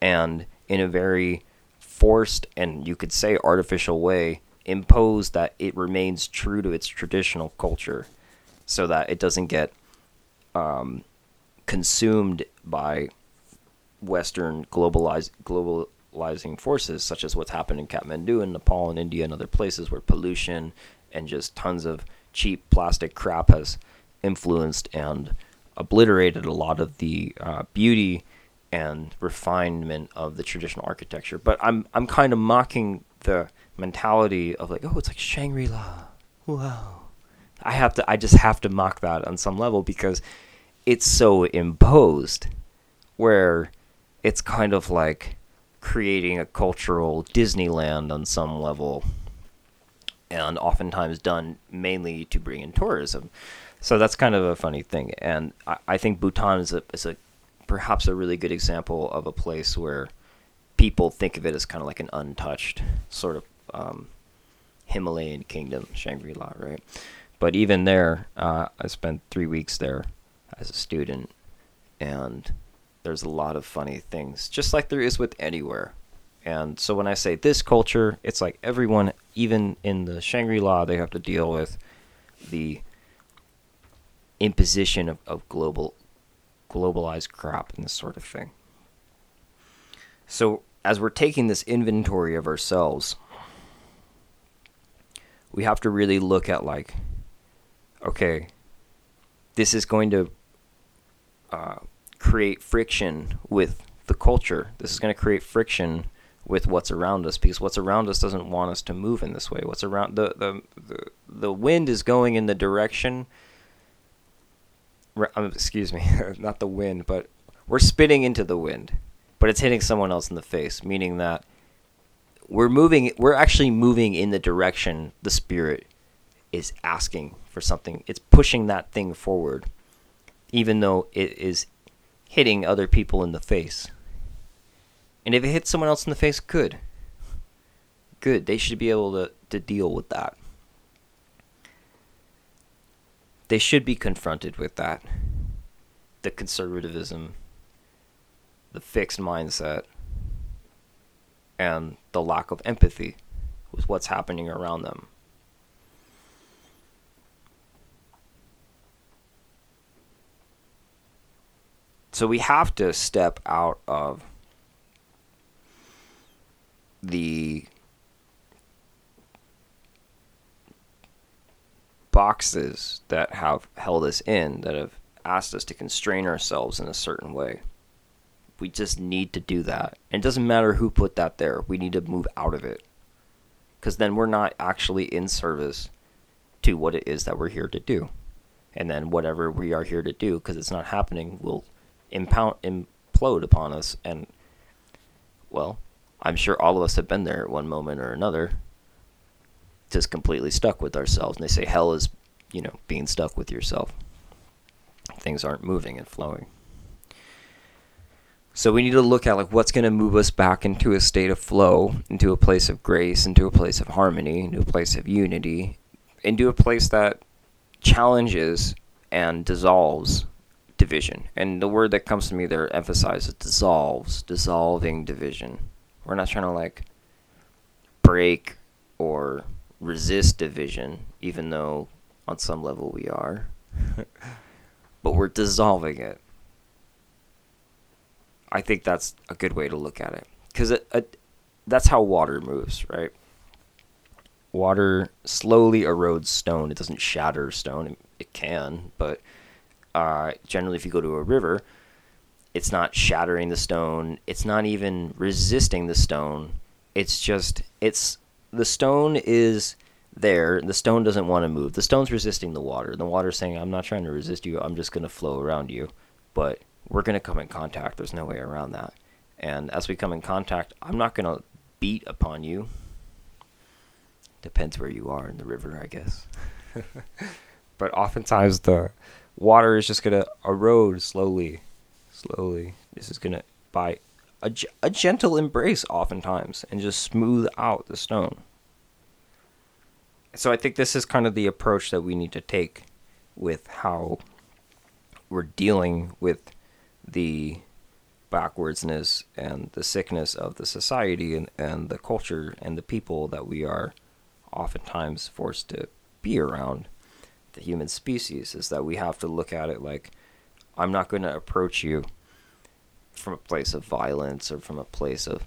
and in a very forced and you could say artificial way impose that it remains true to its traditional culture so that it doesn't get um, consumed by Western globalized globalizing forces, such as what's happened in Kathmandu and Nepal and India and other places where pollution and just tons of cheap plastic crap has influenced and obliterated a lot of the uh, beauty and refinement of the traditional architecture. But I'm I'm kind of mocking the mentality of like, oh, it's like Shangri La. Wow. I have to I just have to mock that on some level because it's so imposed where it's kind of like creating a cultural Disneyland on some level, and oftentimes done mainly to bring in tourism. So that's kind of a funny thing, and I, I think Bhutan is a is a perhaps a really good example of a place where people think of it as kind of like an untouched sort of um, Himalayan kingdom, Shangri La, right? But even there, uh, I spent three weeks there as a student, and there's a lot of funny things, just like there is with anywhere. And so when I say this culture, it's like everyone, even in the Shangri La, they have to deal with the imposition of, of global globalized crap and this sort of thing. So as we're taking this inventory of ourselves, we have to really look at like, okay, this is going to uh, create friction with the culture. This is going to create friction with what's around us because what's around us doesn't want us to move in this way. What's around the the the, the wind is going in the direction. Um, excuse me, not the wind, but we're spitting into the wind, but it's hitting someone else in the face, meaning that we're moving. We're actually moving in the direction the spirit is asking for something. It's pushing that thing forward, even though it is hitting other people in the face. And if it hits someone else in the face, good. Good. They should be able to, to deal with that. They should be confronted with that. The conservatism, the fixed mindset, and the lack of empathy with what's happening around them. So we have to step out of the boxes that have held us in, that have asked us to constrain ourselves in a certain way. We just need to do that. And it doesn't matter who put that there, we need to move out of it. Because then we're not actually in service to what it is that we're here to do. And then whatever we are here to do, because it's not happening, will impound, implode upon us. And, well, I'm sure all of us have been there at one moment or another, just completely stuck with ourselves. And they say hell is, you know, being stuck with yourself. Things aren't moving and flowing. So we need to look at like what's going to move us back into a state of flow, into a place of grace, into a place of harmony, into a place of unity, into a place that challenges and dissolves division. And the word that comes to me there emphasizes dissolves, dissolving division. We're not trying to like break or resist division, even though on some level we are. but we're dissolving it. I think that's a good way to look at it because that's how water moves, right? Water slowly erodes stone. It doesn't shatter stone. It can, but uh, generally, if you go to a river, it's not shattering the stone. It's not even resisting the stone. It's just it's the stone is there. The stone doesn't want to move. The stone's resisting the water. The water's saying, "I'm not trying to resist you. I'm just going to flow around you." But we're going to come in contact. There's no way around that. And as we come in contact, I'm not going to beat upon you. Depends where you are in the river, I guess. but oftentimes the water is just going to erode slowly, slowly. This is going to, by a, a gentle embrace, oftentimes, and just smooth out the stone. So I think this is kind of the approach that we need to take with how we're dealing with the backwardsness and the sickness of the society and, and the culture and the people that we are oftentimes forced to be around the human species is that we have to look at it like I'm not going to approach you from a place of violence or from a place of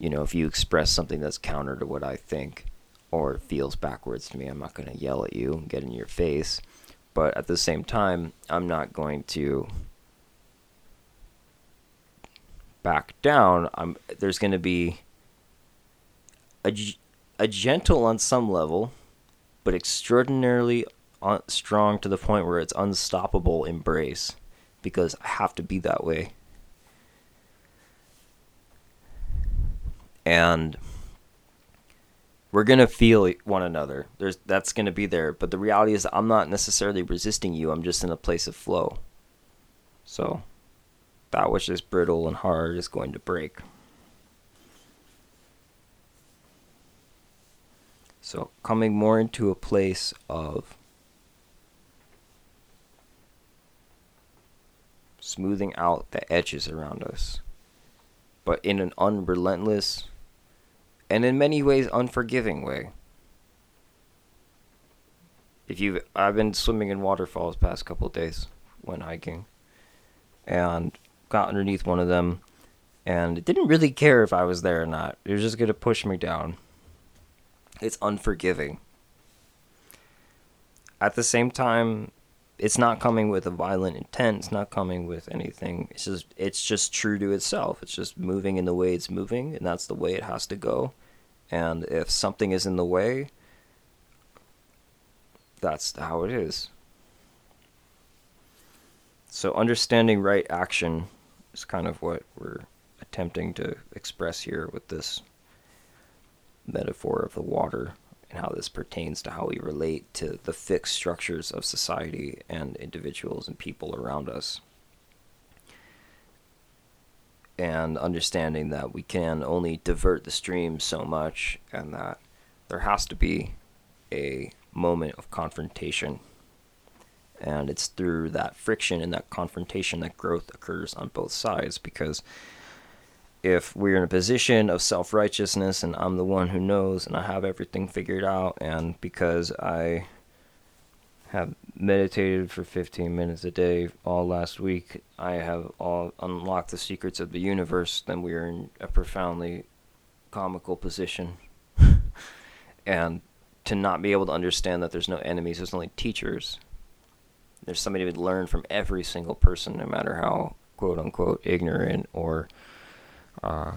you know if you express something that's counter to what I think or feels backwards to me I'm not going to yell at you and get in your face. But at the same time I'm not going to back down, I'm, there's going to be a, a gentle on some level, but extraordinarily un- strong to the point where it's unstoppable embrace because I have to be that way. And we're gonna feel one another. There's that's gonna be there, but the reality is I'm not necessarily resisting you. I'm just in a place of flow. So that which is brittle and hard is going to break. So, coming more into a place of smoothing out the edges around us, but in an unrelentless and in many ways unforgiving way. If you I've been swimming in waterfalls past couple days when hiking and got underneath one of them, and it didn't really care if I was there or not. It was just going to push me down. It's unforgiving. At the same time, it's not coming with a violent intent. It's not coming with anything. It's just it's just true to itself. It's just moving in the way it's moving, and that's the way it has to go. And if something is in the way, that's how it is. So understanding right action is kind of what we're attempting to express here with this metaphor of the water and how this pertains to how we relate to the fixed structures of society and individuals and people around us. And understanding that we can only divert the stream so much and that there has to be a moment of confrontation and it's through that friction and that confrontation that growth occurs on both sides because if we're in a position of self righteousness and I'm the one who knows and I have everything figured out, and because I have meditated for 15 minutes a day all last week, I have all unlocked the secrets of the universe, then we are in a profoundly comical position. and to not be able to understand that there's no enemies, there's only teachers there's somebody to learn from every single person, no matter how quote unquote ignorant or uh,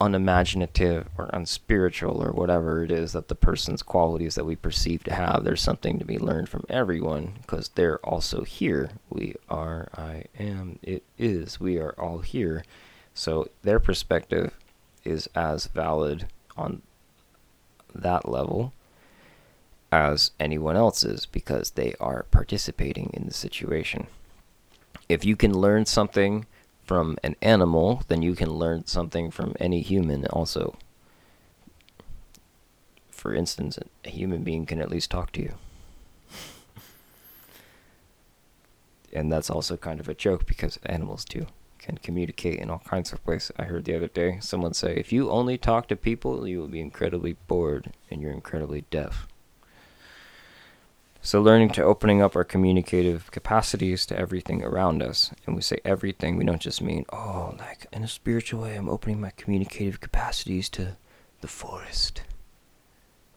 unimaginative or unspiritual or whatever it is that the person's qualities that we perceive to have. There's something to be learned from everyone because they're also here. We are, I am, it is. We are all here. So their perspective is as valid on that level as anyone else's because they are participating in the situation. If you can learn something from an animal, then you can learn something from any human also. For instance, a human being can at least talk to you. and that's also kind of a joke because animals too can communicate in all kinds of ways. I heard the other day someone say, if you only talk to people, you will be incredibly bored and you're incredibly deaf. So, learning to opening up our communicative capacities to everything around us. And we say everything, we don't just mean, oh, like in a spiritual way, I'm opening my communicative capacities to the forest,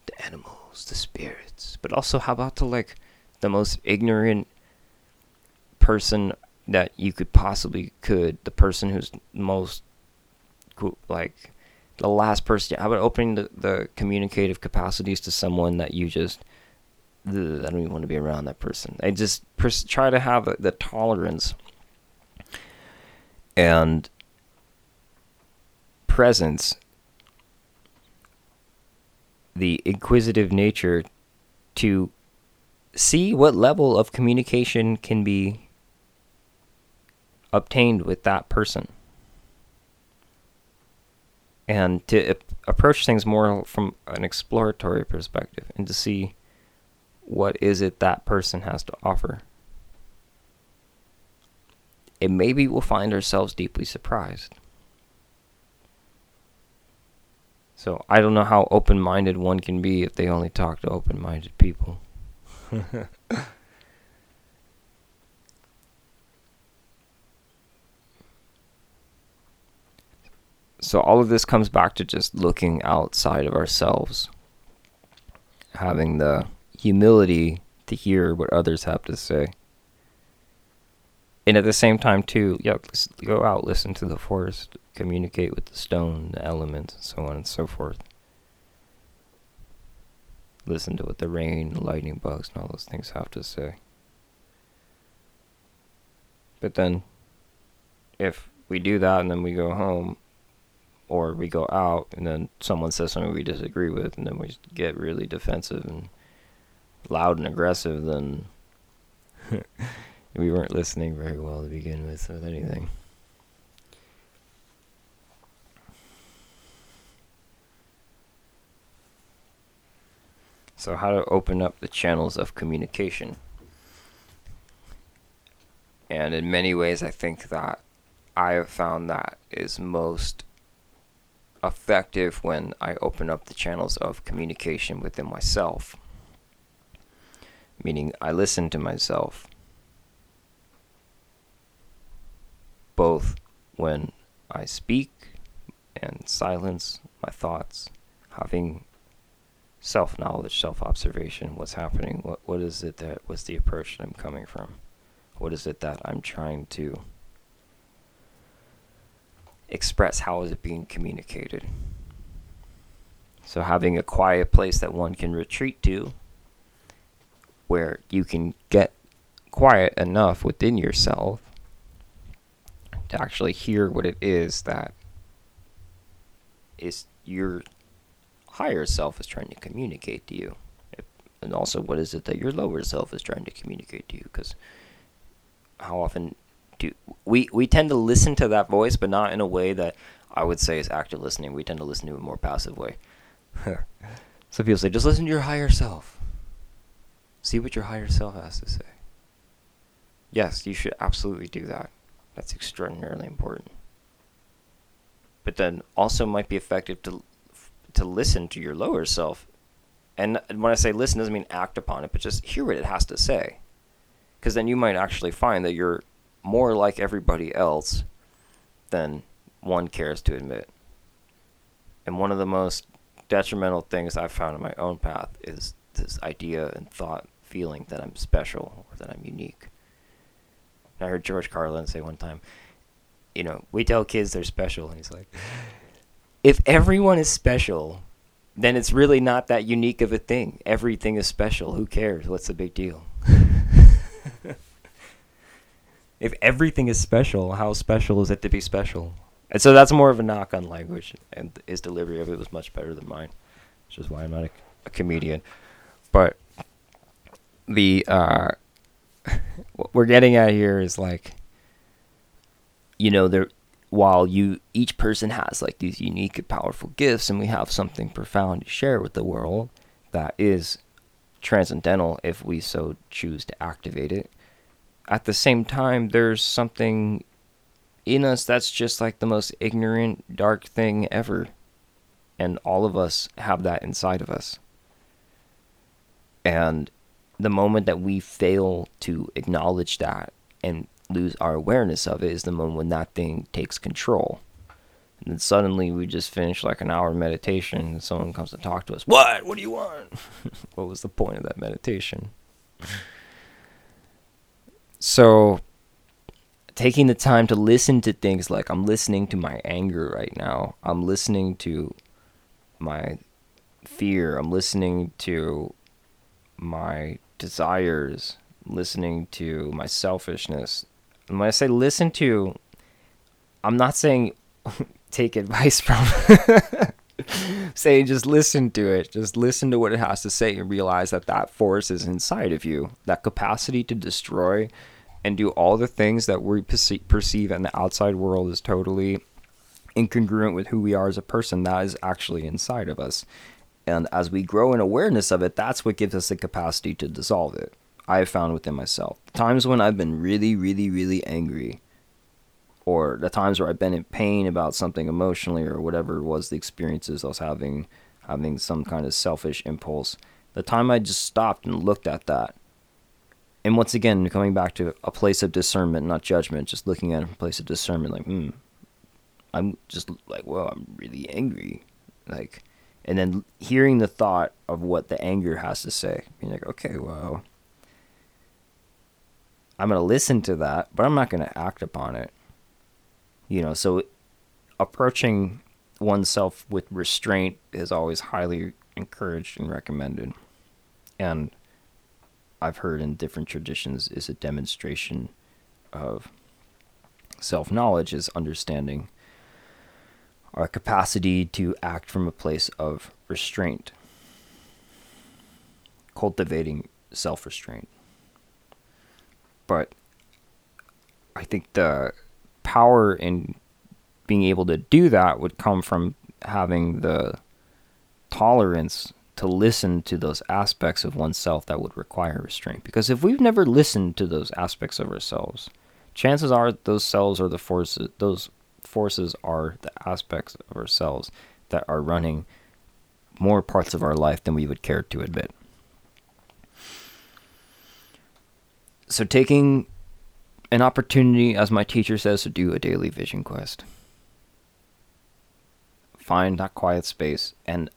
the animals, the spirits. But also, how about to like the most ignorant person that you could possibly could, the person who's most like the last person. How about opening the, the communicative capacities to someone that you just I don't even want to be around that person. I just pers- try to have the, the tolerance and presence, the inquisitive nature to see what level of communication can be obtained with that person. And to approach things more from an exploratory perspective and to see what is it that person has to offer. And maybe we'll find ourselves deeply surprised. So I don't know how open minded one can be if they only talk to open minded people. so all of this comes back to just looking outside of ourselves, having the humility to hear what others have to say. And at the same time, too, yeah, go out, listen to the forest, communicate with the stone, the elements, and so on and so forth. Listen to what the rain, the lightning bugs, and all those things have to say. But then, if we do that and then we go home, or we go out and then someone says something we disagree with, and then we get really defensive and loud and aggressive, then we weren't listening very well to begin with with anything. So, how to open up the channels of communication. And in many ways, I think that I have found that is most effective when I open up the channels of communication within myself meaning I listen to myself both when I speak and silence my thoughts, having self knowledge, self observation, what's happening, what what is it that what's the approach that I'm coming from? What is it that I'm trying to express? How is it being communicated? So having a quiet place that one can retreat to where you can get quiet enough within yourself to actually hear what it is that is your higher self is trying to communicate to you. And also what is it that your lower self is trying to communicate to you? Because how often do we we tend to listen to that voice but not in a way that i would say is active listening. We tend to listen to a more passive way. So people say just listen to your higher self See what your higher self has to say. Yes, you should absolutely do that. That's extraordinarily important. But then also might be effective to to listen to your lower self. And when I say listen, doesn't mean act upon it, but just hear what it has to say. Because then you might actually find that you're more like everybody else than one cares to admit. And one of the most detrimental things I've found in my own path is this idea and thought, feeling that I'm special or that I'm unique. I heard George Carlin say one time, you know, we tell kids they're special, and he's like, if everyone is special, then it's really not that unique of a thing. Everything is special. Who cares? What's the big deal? if everything is special, how special is it to be special? And so that's more of a knock on language, and his delivery of it was much better than mine, which is why I'm not a, a comedian. But the uh, what we're getting at here is like, you know, there while you each person has like these unique and powerful gifts, and we have something profound to share with the world that is transcendental if we so choose to activate it. At the same time, there's something in us that's just like the most ignorant, dark thing ever. And all of us have that inside of us. And the moment that we fail to acknowledge that and lose our awareness of it is the moment when that thing takes control. And then suddenly we just finish like an hour meditation and someone comes to talk to us. What? What do you want? what was the point of that meditation? so taking the time to listen to things like I'm listening to my anger right now. I'm listening to my fear. I'm listening to my desires, listening to my selfishness. And when I say listen to, I'm not saying take advice from. saying just listen to it. Just listen to what it has to say and realize that that force is inside of you. That capacity to destroy and do all the things that we perceive in the outside world is totally incongruent with who we are as a person. That is actually inside of us. And as we grow in awareness of it, that's what gives us the capacity to dissolve it. I have found within myself. The times when I've been really, really, really angry, or the times where I've been in pain about something emotionally or whatever was the experiences I was having, having some kind of selfish impulse, the time I just stopped and looked at that. And once again, coming back to a place of discernment, not judgment, just looking at a place of discernment, like, hmm, I'm just like, well, I'm really angry. Like, and then hearing the thought of what the anger has to say, being like, okay, well, I'm going to listen to that, but I'm not going to act upon it. You know, so approaching oneself with restraint is always highly encouraged and recommended. And I've heard in different traditions is a demonstration of self knowledge, is understanding our capacity to act from a place of restraint, cultivating self restraint. But I think the power in being able to do that would come from having the tolerance to listen to those aspects of oneself that would require restraint. Because if we've never listened to those aspects of ourselves, chances are those cells are the forces, those forces are the aspects of ourselves that are running more parts of our life than we would care to admit. So, taking an opportunity, as my teacher says, to do a daily vision quest. Find that quiet space and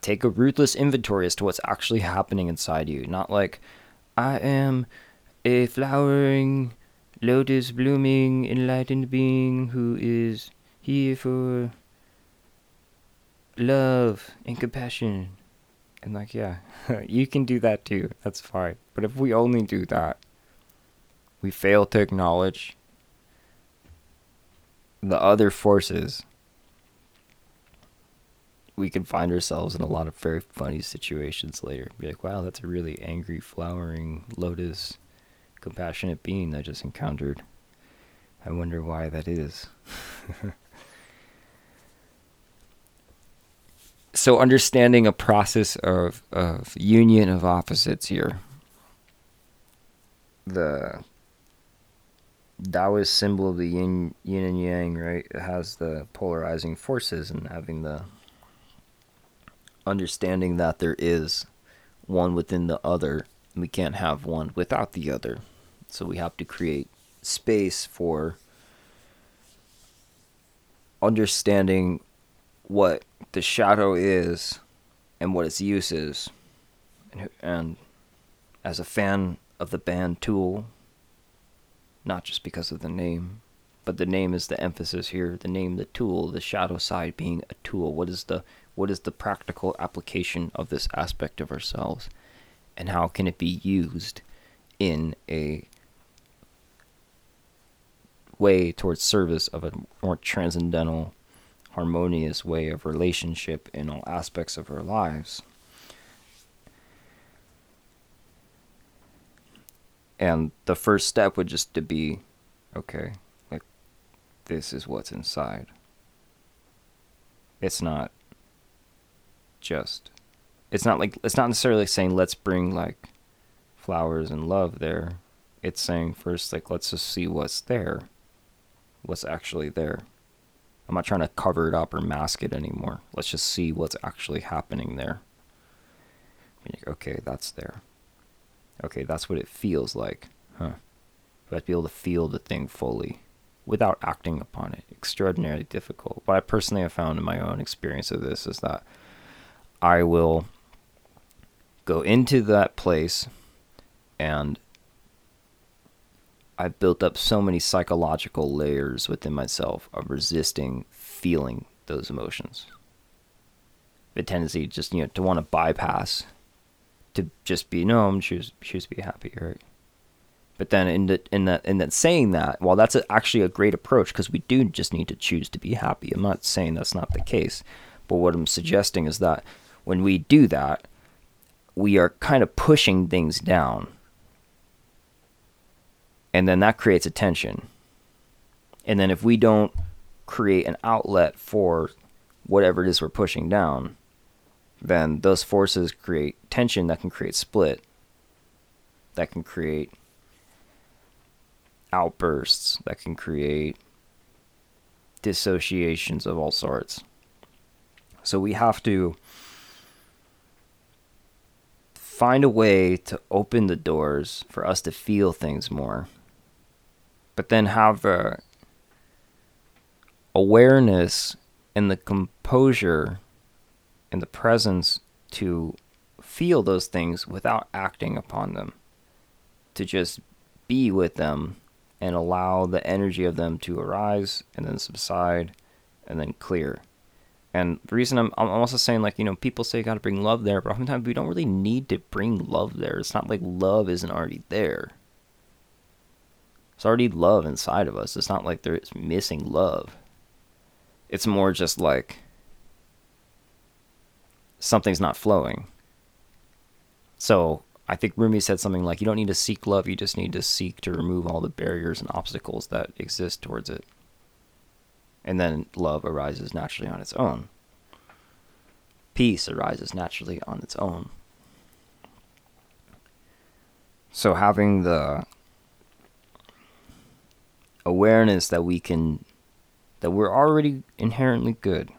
take a ruthless inventory as to what's actually happening inside you. Not like, I am a flowering lotus blooming enlightened being who is here for love and compassion. And like, yeah, you can do that too. That's fine. But if we only do that, we fail to acknowledge the other forces. We can find ourselves in a lot of very funny situations later. Be like, wow, that's a really angry, flowering lotus compassionate being I just encountered. I wonder why that is. so understanding a process of, of union of opposites here. The Taoist symbol of the yin, yin and yang, right? It has the polarizing forces and having the understanding that there is one within the other we can't have one without the other. So we have to create space for understanding what the shadow is and what its use is. And, and as a fan of the band Tool, not just because of the name, but the name is the emphasis here. The name, the tool, the shadow side being a tool. What is the what is the practical application of this aspect of ourselves? And how can it be used in a way towards service of a more transcendental harmonious way of relationship in all aspects of our lives. And the first step would just to be okay like this is what's inside. It's not just it's not like it's not necessarily saying let's bring like flowers and love there. It's saying first like let's just see what's there. What's actually there. I'm not trying to cover it up or mask it anymore. Let's just see what's actually happening there. Like, okay, that's there. Okay, that's what it feels like. Huh. Have to be able to feel the thing fully without acting upon it. Extraordinarily difficult. What I personally have found in my own experience of this is that I will go into that place and I've built up so many psychological layers within myself of resisting feeling those emotions. The tendency just you know to want to bypass, to just be no, I'm choose choose to be happy, right? But then in the, in that in that saying that, while that's a, actually a great approach because we do just need to choose to be happy. I'm not saying that's not the case, but what I'm suggesting is that when we do that, we are kind of pushing things down and then that creates a tension. And then if we don't create an outlet for whatever it is we're pushing down, then those forces create tension that can create split, that can create outbursts, that can create dissociations of all sorts. So we have to find a way to open the doors for us to feel things more but then have the awareness and the composure and the presence to feel those things without acting upon them, to just be with them and allow the energy of them to arise and then subside and then clear. And the reason I'm, I'm also saying, like, you know, people say you got to bring love there, but oftentimes we don't really need to bring love there. It's not like love isn't already there. It's already love inside of us. It's not like there's missing love. It's more just like something's not flowing. So I think Rumi said something like, you don't need to seek love, you just need to seek to remove all the barriers and obstacles that exist towards it. And then love arises naturally on its own. Peace arises naturally on its own. So having the awareness that we can that we're already inherently good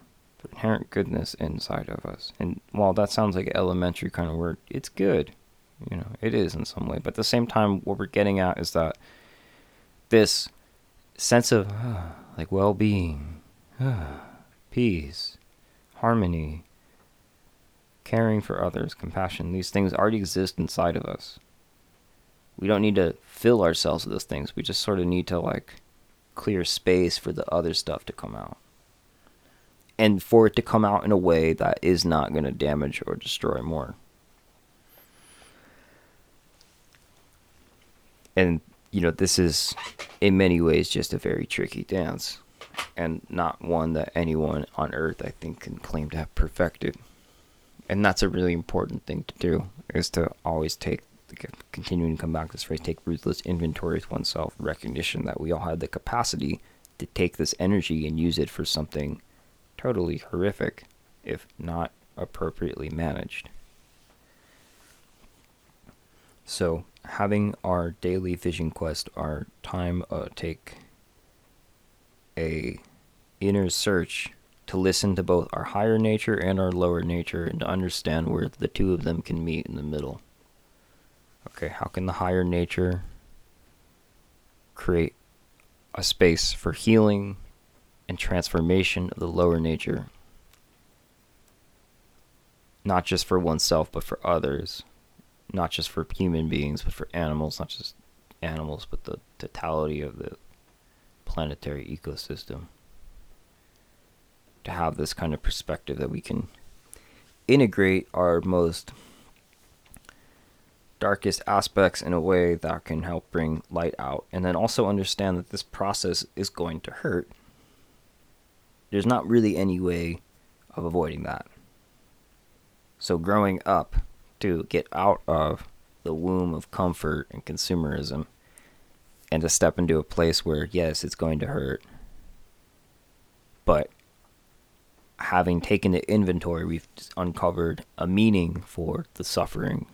the inherent goodness inside of us and while that sounds like elementary kind of word it's good you know it is in some way but at the same time what we're getting at is that this sense of uh, like well-being uh, peace harmony caring for others compassion these things already exist inside of us we don't need to fill ourselves with those things. We just sort of need to like clear space for the other stuff to come out. And for it to come out in a way that is not going to damage or destroy more. And, you know, this is in many ways just a very tricky dance. And not one that anyone on earth, I think, can claim to have perfected. And that's a really important thing to do, is to always take continuing to come back to this phrase, take ruthless inventory of oneself, recognition that we all have the capacity to take this energy and use it for something totally horrific if not appropriately managed. So, having our daily vision quest, our time uh, take a inner search to listen to both our higher nature and our lower nature and to understand where the two of them can meet in the middle. Okay, how can the higher nature create a space for healing and transformation of the lower nature? Not just for oneself, but for others. Not just for human beings, but for animals, not just animals, but the totality of the planetary ecosystem. To have this kind of perspective that we can integrate our most darkest aspects in a way that can help bring light out. And then also understand that this process is going to hurt. There's not really any way of avoiding that. So, growing up to get out of the womb of comfort and consumerism and to step into a place where, yes, it's going to hurt, but having taken the inventory, we've uncovered a meaning for the suffering.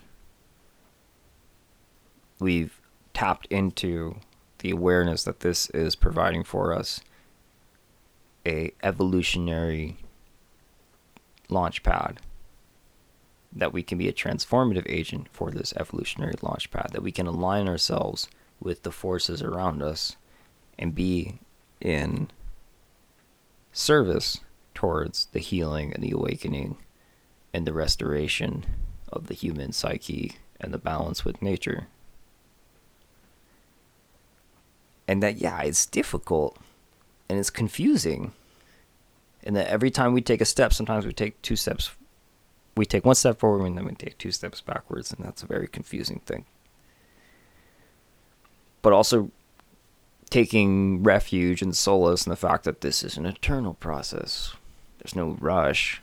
We've tapped into the awareness that this is providing for us a evolutionary launch pad that we can be a transformative agent for this evolutionary launch pad, that we can align ourselves with the forces around us and be in service towards the healing and the awakening and the restoration of the human psyche and the balance with nature. And that, yeah, it's difficult and it's confusing. And that every time we take a step, sometimes we take two steps. We take one step forward and then we take two steps backwards, and that's a very confusing thing. But also taking refuge and solace in the fact that this is an eternal process. There's no rush.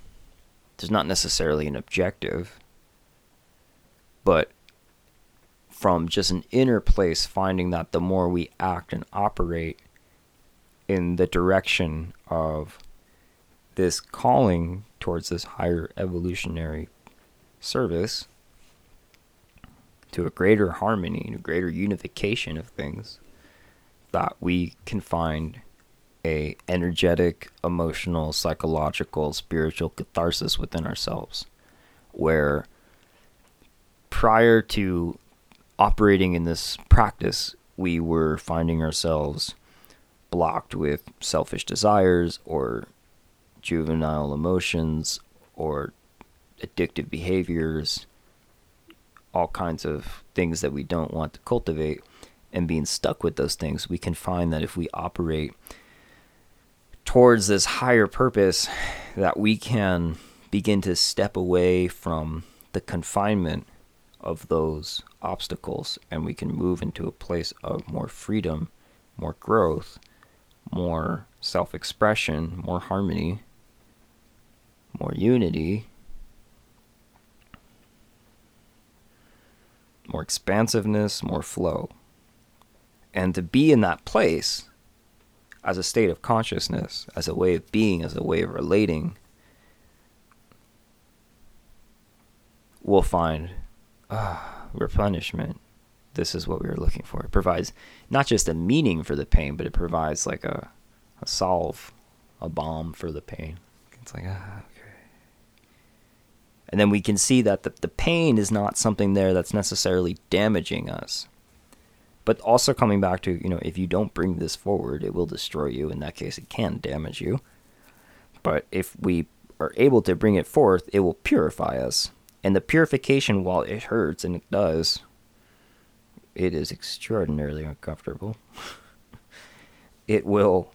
There's not necessarily an objective. But from just an inner place, finding that the more we act and operate in the direction of this calling towards this higher evolutionary service to a greater harmony and a greater unification of things that we can find a energetic emotional psychological spiritual catharsis within ourselves where prior to operating in this practice we were finding ourselves blocked with selfish desires or juvenile emotions or addictive behaviors, all kinds of things that we don't want to cultivate, and being stuck with those things, we can find that if we operate towards this higher purpose, that we can begin to step away from the confinement of those obstacles and we can move into a place of more freedom, more growth, more self expression, more harmony, more unity, more expansiveness, more flow. And to be in that place as a state of consciousness, as a way of being, as a way of relating, we'll find ah, replenishment. This is what we were looking for. It provides not just a meaning for the pain, but it provides like a, a solve, a balm for the pain. It's like, ah, and then we can see that the, the pain is not something there that's necessarily damaging us. But also coming back to, you know, if you don't bring this forward, it will destroy you. In that case, it can damage you. But if we are able to bring it forth, it will purify us. And the purification, while it hurts, and it does, it is extraordinarily uncomfortable. it will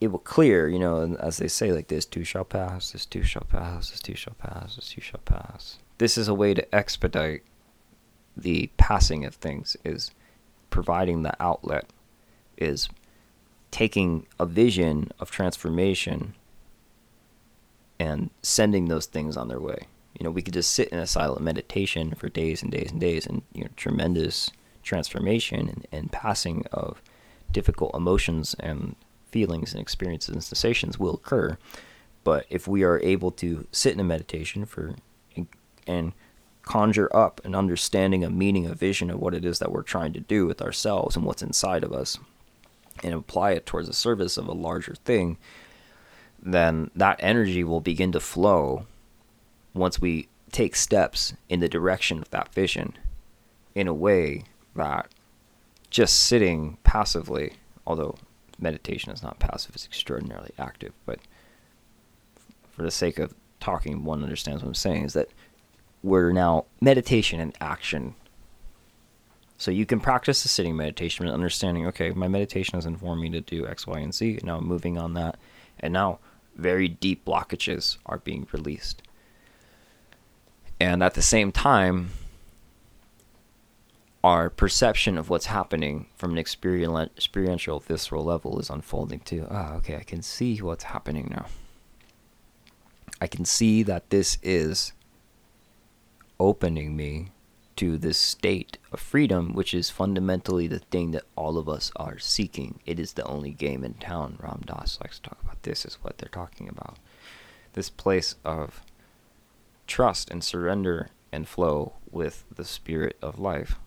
it will clear, you know, as they say, like this too shall pass, this too shall pass, this too shall pass, this too shall pass. This is a way to expedite the passing of things, is providing the outlet, is taking a vision of transformation and sending those things on their way. You know, we could just sit in a silent meditation for days and days and days and you know, tremendous transformation and, and passing of difficult emotions and feelings and experiences and sensations will occur. But if we are able to sit in a meditation for and conjure up an understanding, a meaning, a vision of what it is that we're trying to do with ourselves and what's inside of us, and apply it towards the service of a larger thing, then that energy will begin to flow once we take steps in the direction of that vision in a way that just sitting passively, although meditation is not passive, it's extraordinarily active. But for the sake of talking, one understands what I'm saying is that we're now meditation and action. So you can practice the sitting meditation and understanding, okay, my meditation has informed me to do X, Y, and Z. And now I'm moving on that. And now very deep blockages are being released. And at the same time, our perception of what's happening from an experiential, visceral level is unfolding too. Ah, okay, I can see what's happening now. I can see that this is opening me to this state of freedom, which is fundamentally the thing that all of us are seeking. It is the only game in town. Ram Dass likes to talk about this, is what they're talking about. This place of trust and surrender and flow with the spirit of life.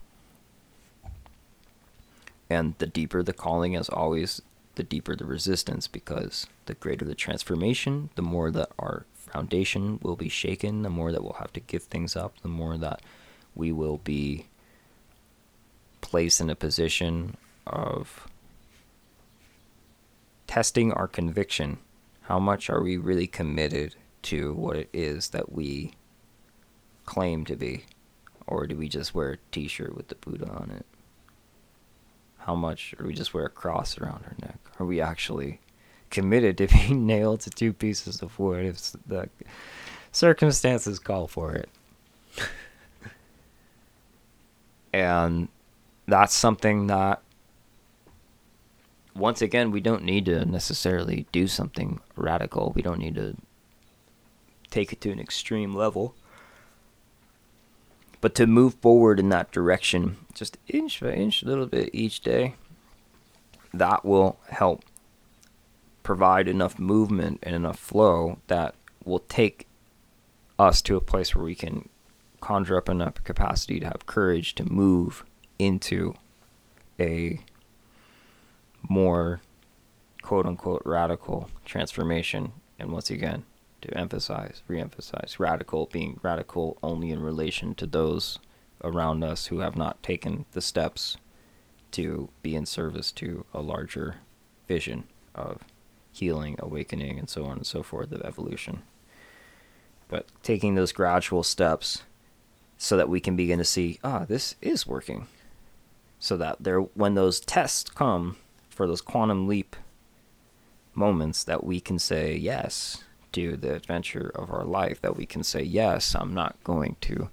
And the deeper the calling, as always, the deeper the resistance, because the greater the transformation, the more that our foundation will be shaken, the more that we'll have to give things up, the more that we will be placed in a position of testing our conviction. How much are we really committed to what it is that we claim to be? Or do we just wear a t shirt with the Buddha on it? How much, or we just wear a cross around our neck? Are we actually committed to being nailed to two pieces of wood if the circumstances call for it? and that's something that once again we don't need to necessarily do something radical we don't need to take it to an extreme level but to move forward in that direction just inch by inch a little bit each day that will help provide enough movement and enough flow that will take us to a place where we can conjure up enough capacity to have courage to move into a more quote unquote radical transformation. And once again, to emphasize, re emphasize, radical being radical only in relation to those around us who have not taken the steps to be in service to a larger vision of healing, awakening, and so on and so forth of evolution. But taking those gradual steps so that we can begin to see, ah, this is working. So that there, when those tests come for those quantum leap moments, that we can say yes to the adventure of our life, that we can say, yes, I'm not going to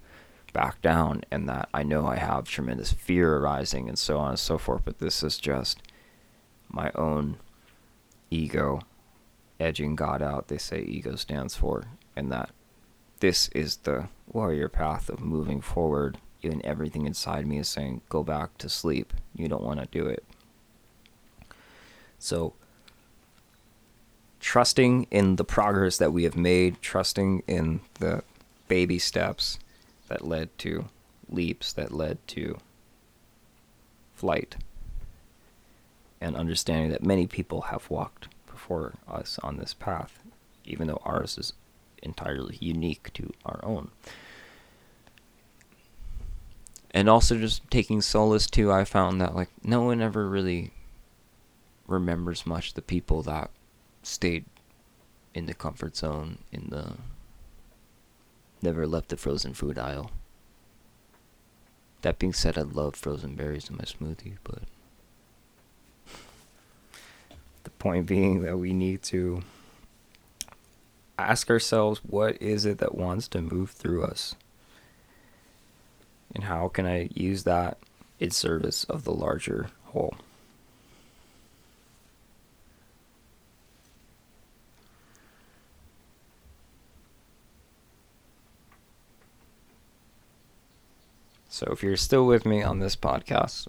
back down, and that I know I have tremendous fear arising, and so on and so forth, but this is just my own ego edging God out. They say ego stands for, and that this is the warrior path of moving forward. Even everything inside me is saying, go back to sleep. You don't want to do it. So, trusting in the progress that we have made, trusting in the baby steps that led to leaps, that led to flight, and understanding that many people have walked before us on this path, even though ours is entirely unique to our own. And also just taking solace too, I found that like no one ever really remembers much the people that stayed in the comfort zone, in the never left the frozen food aisle. That being said, I love frozen berries in my smoothie, but the point being that we need to ask ourselves what is it that wants to move through us? And how can I use that in service of the larger whole? So if you're still with me on this podcast,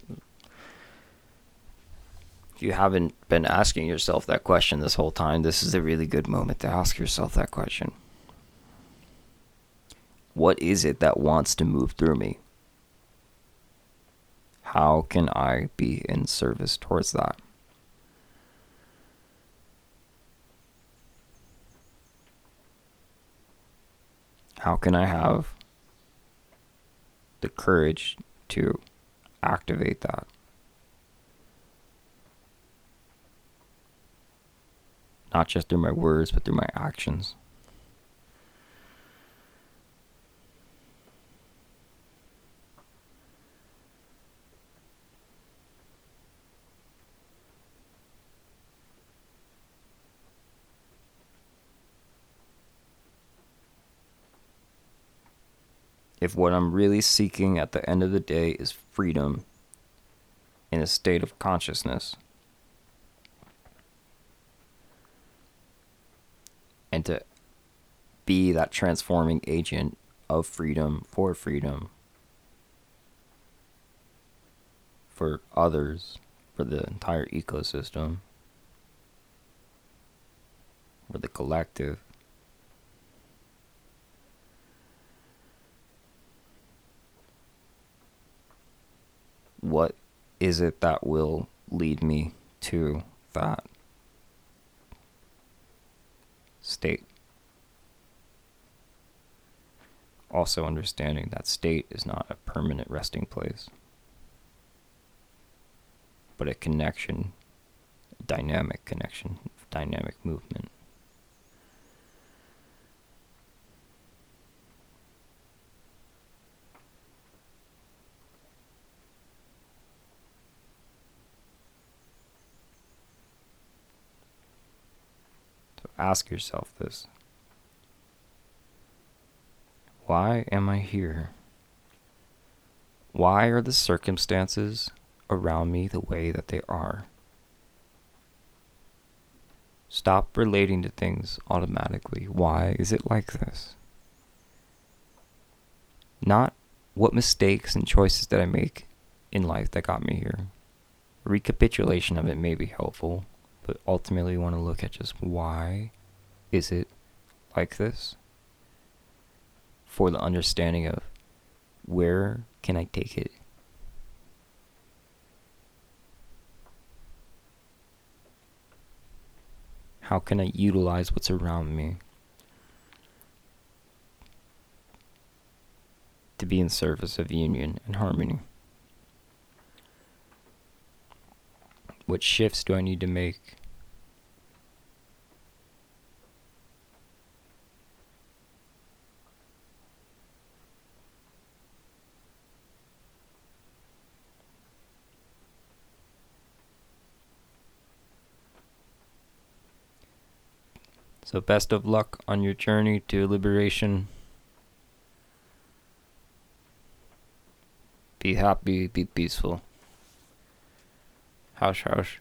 if you haven't been asking yourself that question this whole time, this is a really good moment to ask yourself that question. What is it that wants to move through me? How can I be in service towards that? How can I have the courage to activate that? not just through my words, but through my actions. If what I'm really seeking at the end of the day is freedom in a state of consciousness, and to be that transforming agent of freedom for freedom. For others, for the entire ecosystem, for the collective. What is it that will lead me to that? state. also understanding that state is not a permanent resting place, but a connection, a dynamic connection, dynamic movement. So ask yourself this. Why am I here? Why are the circumstances around me the way that they are? Stop relating to things automatically. Why is it like this? Not what mistakes and choices did I make in life that got me here. Recapitulation of it may be helpful, but ultimately you want to look at just why is it like this? For the understanding of where can I take it? How can I utilize what's around me to be in service of union and harmony? What shifts do I need to make? So, best of luck on your journey to liberation. Be happy, be peaceful. Hush, hush.